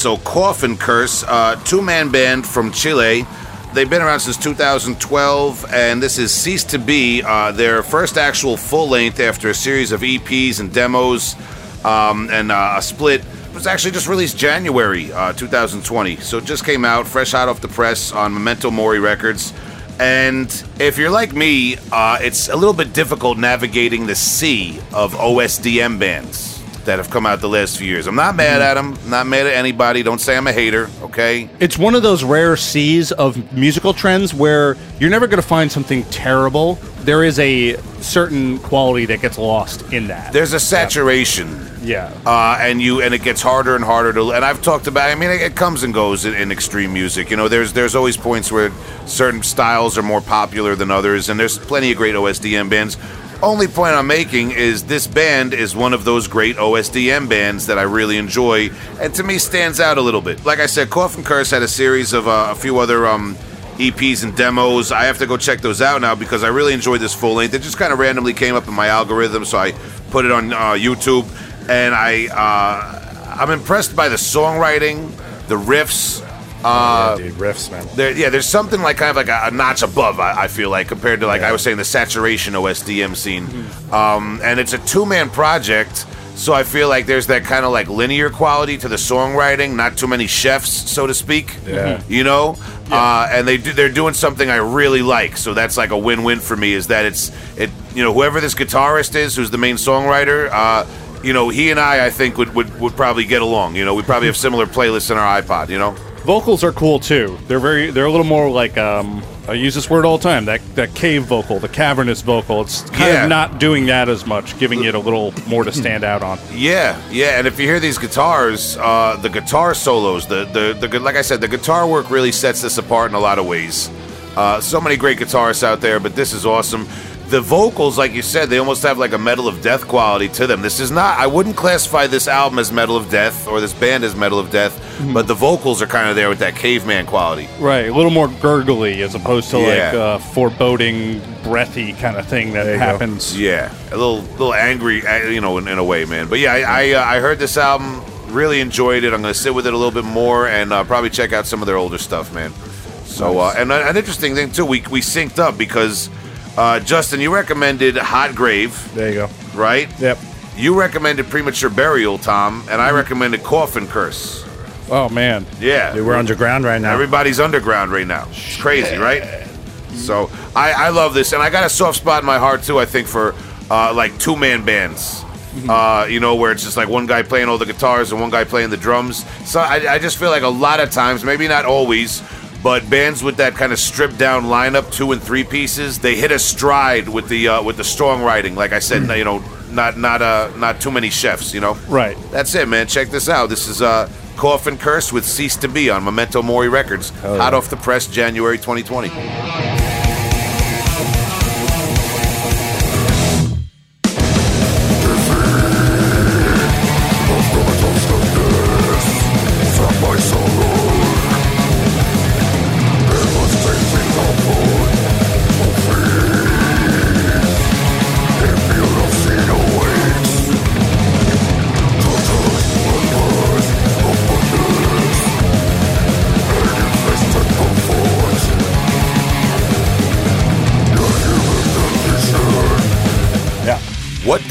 So Coffin Curse, uh, two man band from Chile. They've been around since 2012, and this is Cease to Be, uh, their first actual full length after a series of EPs and demos um, and uh, a split. It was actually just released January uh, 2020, so it just came out fresh out off the press on Memento Mori Records. And if you're like me, uh, it's a little bit difficult navigating the sea of OSDM bands that have come out the last few years. I'm not mad at them, not mad at anybody. Don't say I'm a hater, okay? It's one of those rare seas of musical trends where you're never going to find something terrible. There is a certain quality that gets lost in that. There's a saturation. yeah. uh, and you and it gets harder and harder to. And I've talked about. I mean, it, it comes and goes in, in extreme music. You know, there's there's always points where certain styles are more popular than others, and there's plenty of great OSDM bands. Only point I'm making is this band is one of those great OSDM bands that I really enjoy, and to me stands out a little bit. Like I said, Coffin Curse had a series of uh, a few other um, EPs and demos. I have to go check those out now because I really enjoyed this full length. It just kind of randomly came up in my algorithm, so I put it on uh, YouTube, and I uh, I'm impressed by the songwriting, the riffs. Uh, dude, riffs, man. there, yeah, there's something like kind of like a, a notch above. I, I feel like compared to like I was saying the saturation OSDM scene, um, and it's a two man project. So I feel like there's that kind of like linear quality to the songwriting, not too many chefs, so to speak. Yeah. You know, uh, and they do, they're doing something I really like. So that's like a win win for me. Is that it's it you know whoever this guitarist is, who's the main songwriter. Uh, you know, he and I, I think would, would, would probably get along. You know, we probably have similar playlists in our iPod. You know, Vocals are cool too. They're very. They're a little more like. Um, I use this word all the time. That that cave vocal, the cavernous vocal. It's kind Yeah. of not doing that as much, giving it a little more to stand out on. Yeah, yeah, and if you hear these guitars, uh, the guitar solos, the, the the like I said, the guitar work really sets this apart in a lot of ways. Uh, so many great guitarists out there, but this is awesome. The vocals, like you said, they almost have like a metal of death quality to them. This is not. I wouldn't classify this album as metal of death or this band as metal of death, but the vocals are kind of there with that caveman quality. Right, a little more gurgly as opposed to like Yeah. uh, foreboding, breathy kind of thing that happens. Yeah, a little little angry, you know, in, in a way, man. But yeah, I I, uh, I heard this album, really enjoyed it. I'm gonna sit with it a little bit more and uh, probably check out some of their older stuff, man. So uh, and uh, an interesting thing too, we we synced up because uh, Justin, you recommended Hot Grave, There you go. right? Yep. You recommended Premature Burial, Tom, and I recommended Coffin Curse. Oh man, Yeah, Dude, we're underground right now. Everybody's underground right now. It's crazy, right? So I, I love this, and I got a soft spot in my heart too. I think for uh, like two man bands, uh, you know, where it's just like one guy playing all the guitars and one guy playing the drums. So I, I just feel like a lot of times, maybe not always, but bands with that kind of stripped down lineup, two and three pieces, they hit a stride with the uh, with the strong writing. Like I said, you know, not not uh not too many chefs, you know. right. That's it, man. Check this out. This is uh, Coffin Curse with Cease to Be on Memento Mori Records. Hot off the press, January 2020.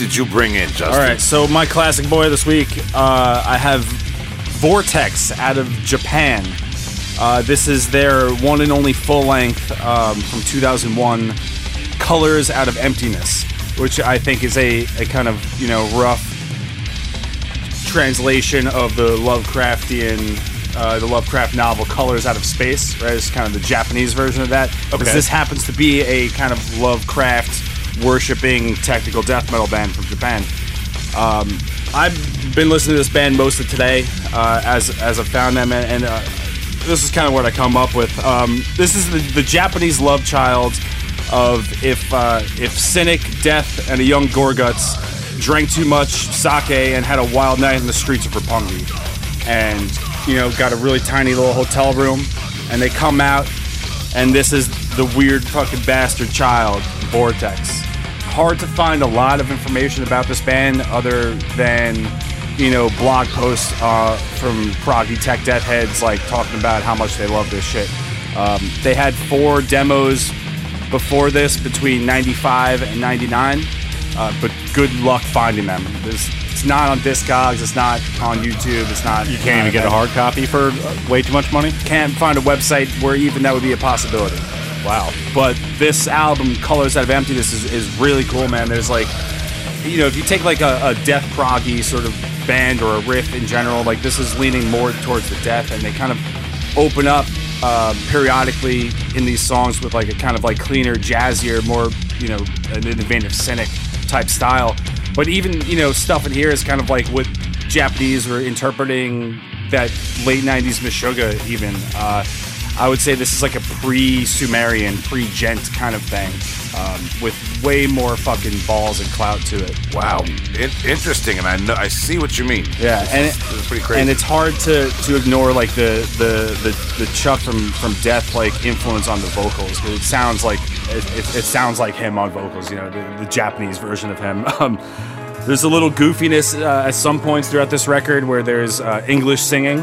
Did you bring in, Justin? All right, so my classic boy this week, uh, I have Vortex out of Japan. Uh, this is their one and only full length um, from 2001, Colors Out of Emptiness, which I think is a, a kind of, you know, rough translation of the Lovecraftian, uh, the Lovecraft novel Colors Out of Space, right? It's kind of the Japanese version of that. Okay. This happens to be a kind of Lovecraft worshipping technical death metal band from Japan. Um, I've been listening to this band mostly today uh, as as I found them, and, and uh, this is kind of what I come up with. Um, this is the, the Japanese love child of if uh, if cynic, death, and a young Gorguts drank too much sake and had a wild night in the streets of Roppongi, and you know got a really tiny little hotel room, and they come out, and this is the weird fucking bastard child, Vortex hard to find a lot of information about this band other than you know, blog posts uh, from proggy tech death heads like talking about how much they love this shit. Um, they had four demos before this between 95 and 99, uh, but good luck finding them. There's, it's not on Discogs, it's not on YouTube, it's not. You can't even get a hard copy for uh, way too much money. Can't find a website where even that would be a possibility. Wow. But this album, Colors Out of Emptiness, is, is really cool, man. There's like, you know, if you take like a, a death proggy sort of band or a riff in general, like this is leaning more towards the death, and they kind of open up uh, periodically in these songs with like a kind of like cleaner, jazzier, more you know, in the vein of cynic type style. But even you know, stuff in here is kind of like what Japanese were interpreting that late '90s Meshuggah. Even uh, I would say this is like a pre-Sumerian, pre-Djent kind of thing, um, with way more fucking balls and clout to it. Wow, In- interesting, and I know I see what you mean. Yeah, and it, This is pretty crazy. and it's hard to to ignore like the the the, the Chuck from from Death like influence on the vocals it sounds like it, it, it sounds like him on vocals. You know, the, the Japanese version of him. Um, there's a little goofiness uh, at some points throughout this record where there's uh, English singing.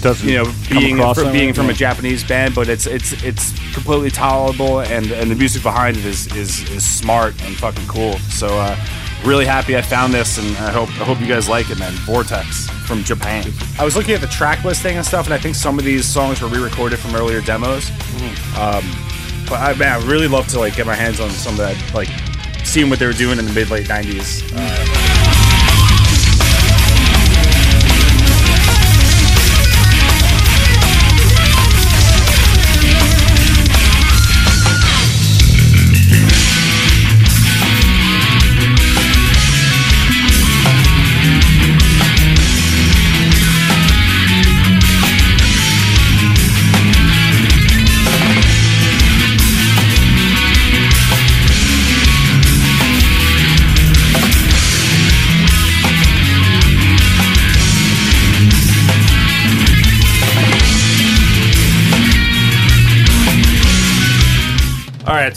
Doesn't You know, being from, being from a Japanese band, but it's it's it's completely tolerable, and and the music behind it is is, is smart and fucking cool. So. Uh, Really happy I found this, and I hope I hope you guys like it, man. Vortex from Japan. I was looking at the track listing and stuff, and I think some of these songs were re-recorded from earlier demos. Um, but I, man, I really love to like get my hands on some of that, like seeing what they were doing in the mid late '90s. Uh,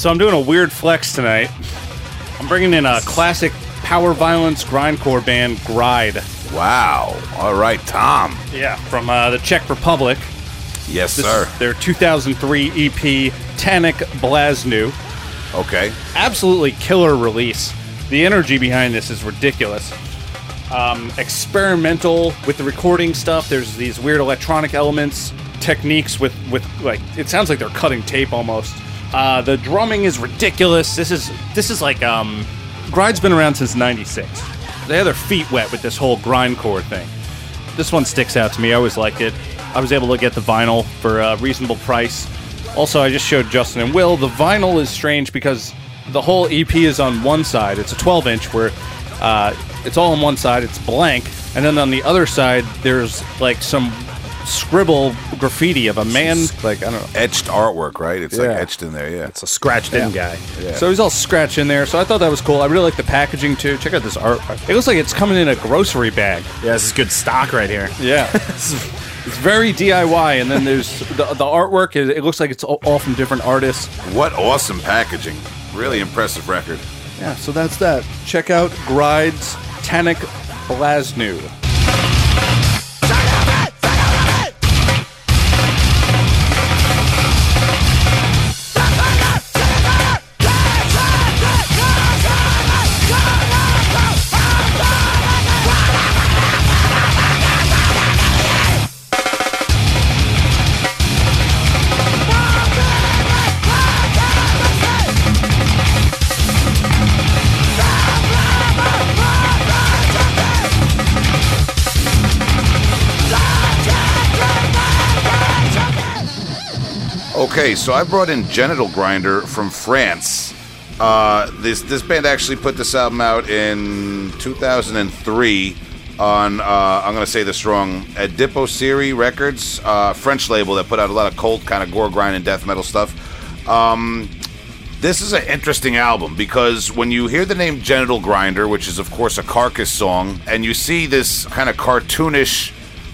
so I'm doing a weird flex tonight. I'm bringing in a classic power violence grindcore band, Gride. wow. All right, Tom. Yeah, from uh, the Czech Republic. Yes, This sir. is their 2003 EP, Tanik Blaznu. Okay. Absolutely killer release. The energy behind this is ridiculous. Um, experimental with the recording stuff. There's these weird electronic elements, techniques with with like it sounds like they're cutting tape almost. Uh, the drumming is ridiculous. This is this is like um, Gride's been around since '96. They have their feet wet with this whole grindcore thing. This one sticks out to me. I always liked it. I was able to get the vinyl for a reasonable price. Also, I just showed Justin and Will. The vinyl is strange because the whole EP is on one side. It's a 12 inch where uh, it's all on one side, it's blank. And then on the other side, there's like some scribble graffiti of a man. Like, I don't know. Etched artwork, right? It's like etched in there, yeah. it's a scratched in guy. Yeah. So he's all scratched in there. So I thought that was cool. I really like the packaging too. Check out this art. It looks like it's coming in a grocery bag. Yeah, this is good stock right here. Yeah, it's, it's very DIY. And then there's the, the artwork. It, it looks like it's all, all from different artists. What awesome packaging. Really impressive record. Yeah, so that's that. Check out Gride's Tanik Blaznu. Okay, so I brought in Genital Grinder from France. Uh, this this band actually put this album out in 2003 on uh, I'm gonna say this wrong Adipocere Records, uh, French label that put out a lot of cold kind of gore grind and death metal stuff. Um, this is an interesting album because when you hear the name Genital Grinder, which is of course a Carcass song, and you see this kind of cartoonish,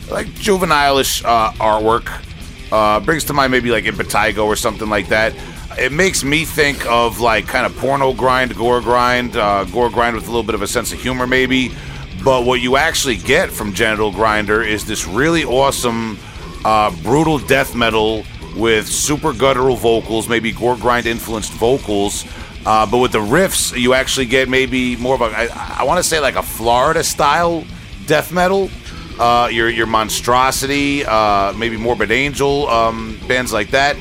like juvenile-ish uh, artwork, uh, brings to mind maybe like in Impetigo or something like that. It makes me think of like kind of porno grind, gore grind, uh, gore grind with a little bit of a sense of humor maybe. But what you actually get from Genital Grinder is this really awesome, uh, brutal death metal with super guttural vocals, maybe gore grind influenced vocals. Uh, but with the riffs, you actually get maybe more of a, I, I want to say like a Florida style death metal. Uh, your your monstrosity, uh, maybe Morbid Angel, um, bands like that,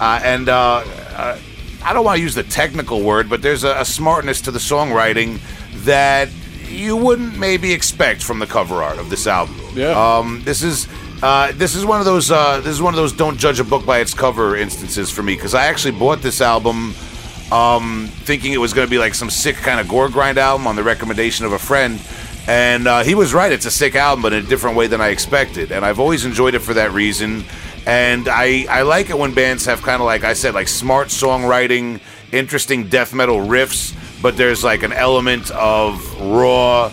uh, and uh, uh, I don't want to use the technical word, but there's a, a smartness to the songwriting that you wouldn't maybe expect from the cover art of this album. Yeah. Um, this is uh, this is one of those uh, this is one of those don't judge a book by its cover instances for me because I actually bought this album um, thinking it was going to be like some sick kind of gore grind album on the recommendation of a friend. And uh, he was right. It's a sick album, but in a different way than I expected. And I've always enjoyed it for that reason. And I, I like it when bands have kind of like I said, like smart songwriting, interesting death metal riffs, but there's like an element of raw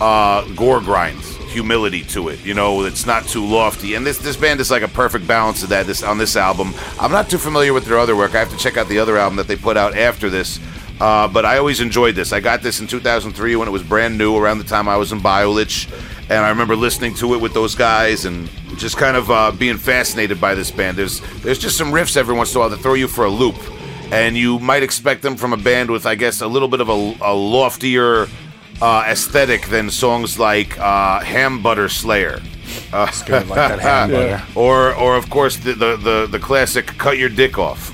uh, gore grind, humility to it. You know, it's not too lofty. And this this band is like a perfect balance of that. This on this album. I'm not too familiar with their other work. I have to check out the other album that they put out after this. Uh, but I always enjoyed this. I got this in 2003 when it was brand new, around the time I was in Biolich, and I remember listening to it with those guys and just kind of uh, being fascinated by this band. There's there's just some riffs every once in a while that throw you for a loop, and you might expect them from a band with, I guess, a little bit of a, a loftier uh, aesthetic than songs like uh, Ham Butter Slayer. Uh, Good, like that or or of course the, the the the classic cut your dick off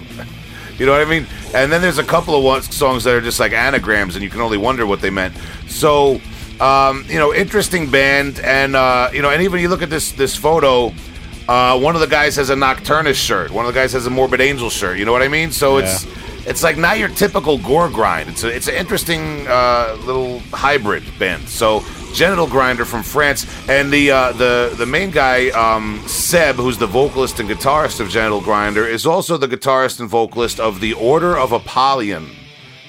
you know what i mean and then there's a couple of one, songs that are just like anagrams and you can only wonder what they meant. So um, you know interesting band and uh, you know and even you look at this this photo uh, one of the guys has a nocturnus shirt. One of the guys has a morbid angel shirt. You know what i mean? So it's it's like not your typical gore grind. It's a, it's an interesting uh, little hybrid band. So Genital Grinder from France, and the uh, the the main guy um, Seb, who's the vocalist and guitarist of Genital Grinder, is also the guitarist and vocalist of the Order of Apollyon,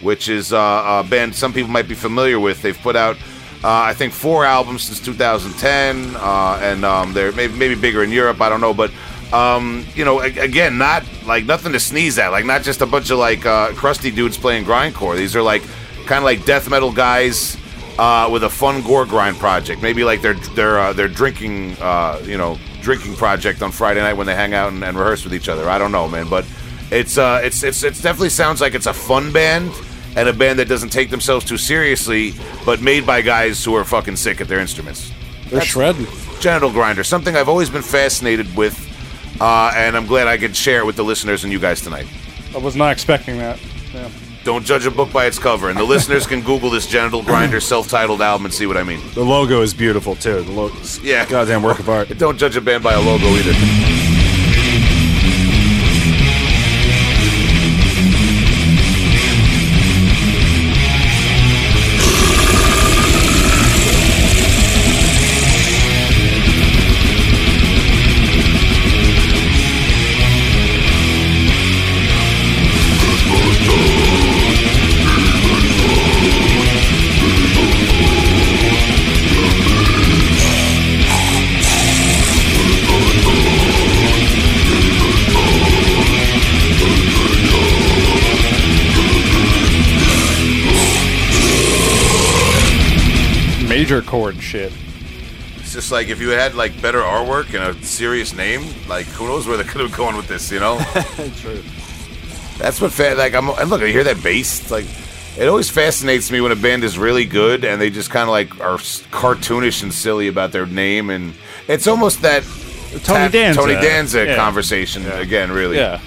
which is uh, a band some people might be familiar with. They've put out. Uh, I think four albums since 2010, uh, and um, they're maybe, maybe bigger in Europe. I don't know, but um, you know, again, not like nothing to sneeze at. Like not just a bunch of like uh, crusty dudes playing grindcore. These are like kind of like death metal guys uh, with a fun gore grind project. Maybe like their their uh, their drinking uh, you know drinking project on Friday night when they hang out and, and rehearse with each other. I don't know, man, but it's uh it's it's it's definitely sounds like it's a fun band and a band that doesn't take themselves too seriously, but made by guys who are fucking sick at their instruments. They're shredding. Genital grinder, something I've always been fascinated with, uh, and I'm glad I could share it with the listeners and you guys tonight. I was not expecting that. Don't judge a book by its cover, and the listeners can Google this Genital Grinder self-titled album and see what I mean. The logo is beautiful too. The logo's Yeah. goddamn work of art. Don't judge a band by a logo either. Major chord shit. It's just like if you had like better artwork and a serious name, like who knows where they could have gone with this, you know? True. That's what fa- like I'm and look, I hear that bass. It's like it always fascinates me when a band is really good and they just kind of like are cartoonish and silly about their name and it's almost that Tony Danza. Tony Danza Yeah. conversation again, really. Yeah.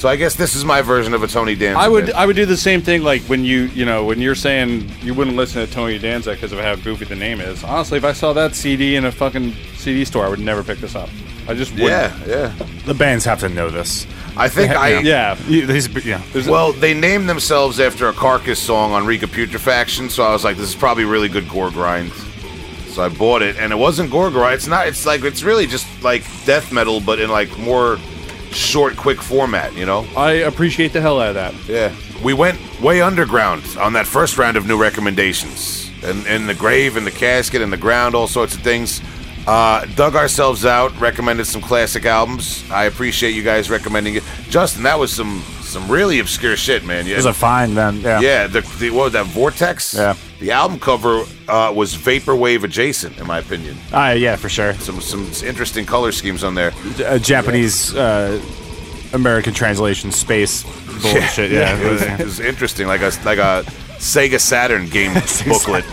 So I guess this is my version of a Tony Danza. I would band. I would do the same thing like when you you know when you're saying you wouldn't listen to Tony Danza because of how goofy the name is. Honestly, if I saw that CD in a fucking CD store, I would never pick this up. I just wouldn't. yeah, yeah. The bands have to know this. I think I Yeah. You- these- yeah. Well, they named themselves after a Carcass song on Reek of Putrefaction, so I was like, this is probably really good gore grind. So I bought it, and it wasn't gore grind. It's not. It's like it's really just like death metal, but in like more short, quick format. You know? I appreciate the hell out of that. Yeah. We went way underground on that first round of new recommendations, and in the grave, and the casket, and the ground, all sorts of things. Uh, dug ourselves out, recommended some classic albums. I appreciate you guys recommending it. Justin, that was some some really obscure shit, man. Yeah, It was a fine then. Yeah. yeah. The, the what was that Vortex? Yeah. The album cover uh, was vaporwave adjacent, in my opinion. Ah, yeah, for sure. Some some interesting color schemes on there. A Japanese uh, American translation space bullshit. Yeah. it, was, it was interesting, like a like a Sega Saturn game booklet.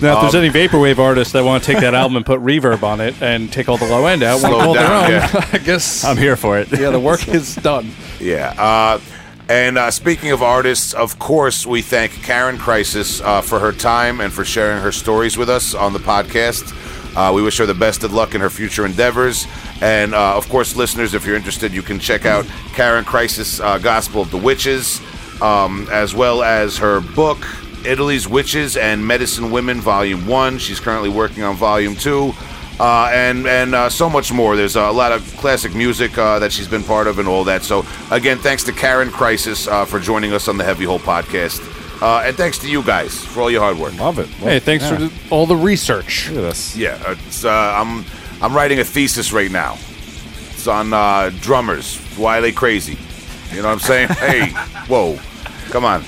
Now, if there's Um, any vaporwave artists that want to take that album and put reverb on it and take all the low end out, want to hold down, their own, yeah. I guess. I'm here for it. yeah, the work is done. Yeah. Uh, and uh, speaking of artists, of course, we thank Karyn Crisis uh, for her time and for sharing her stories with us on the podcast. Uh, we wish her the best of luck in her future endeavors. And uh, of course, listeners, if you're interested, you can check out Karyn Crisis' uh, Gospel of the Witches, um, as well as her book, Italy's Witches and Medicine Women, Volume 1. She's currently working on Volume 2 uh, and and uh, so much more. There's a lot of classic music uh, that she's been part of and all that. So again, thanks to Karyn Crisis uh, for joining us on the Heavy Hole podcast, uh, and thanks to you guys for all your hard work. Love it. Hey, thanks Yeah. for the, all the research. Look at this. Yeah, it's, uh, I'm I'm writing a thesis right now. It's on uh, drummers. Why are they crazy? You know what I'm saying? hey, whoa, come on.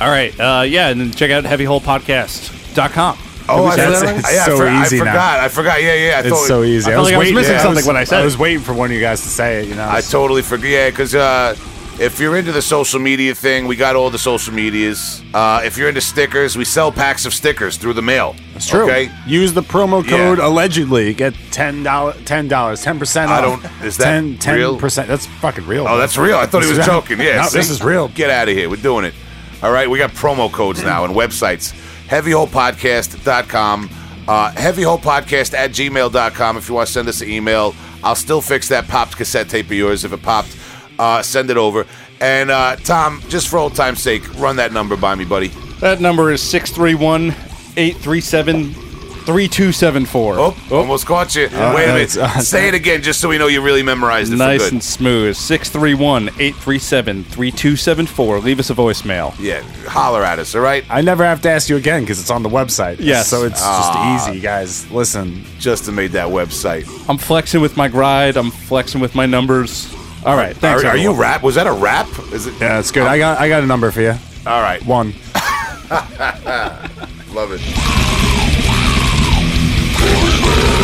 All right. Uh, yeah, and then check out heavyholepodcast.com. Oh, I, That's- forgot- it's yeah, I so for- I easy now. forgot. I forgot. Yeah, yeah. I It's thought- so easy. I felt like I was missing yeah, something when I said I it. was waiting for one of you guys to say it. You know. I totally forget. Yeah, because uh, if you're into the social media thing, we got all the social medias. Uh, if you're into stickers, we sell packs of stickers through the mail. It's true. Okay. Use the promo Yeah. code allegedly. Get ten dollars, ten dollars, ten percent I don't- is that 10 real? percent? That's fucking real. Oh, that's real. I thought he was joking. Yeah, No, see? this is real. Get out of here. We're doing it. All right, we got promo codes now and websites. HeavyHolePodcast.com. Uh, HeavyHolePodcast at gmail.com if you want to send us an email. I'll still fix that popped cassette tape of yours. If it popped, uh, send it over. And uh, Tom, just for old time's sake, run that number by me, buddy. That number is 631 837 3274. Oh, almost caught you. Wait a minute. uh, Say it again just so we know you really memorized it Nice for good. and smooth. 631 837 3274. Leave us a voicemail. yeah, holler at us, all right? I never have to ask you again because it's on the website. Yes. So it's Ah. just easy, guys. Listen. Justin made that website. I'm flexing with my gride. I'm flexing with my numbers. All right. Thanks. are, are you rap? Was that a rap? Is it? Yeah, it's good. I got I got a number for you. All right. One. Love it. Yeah.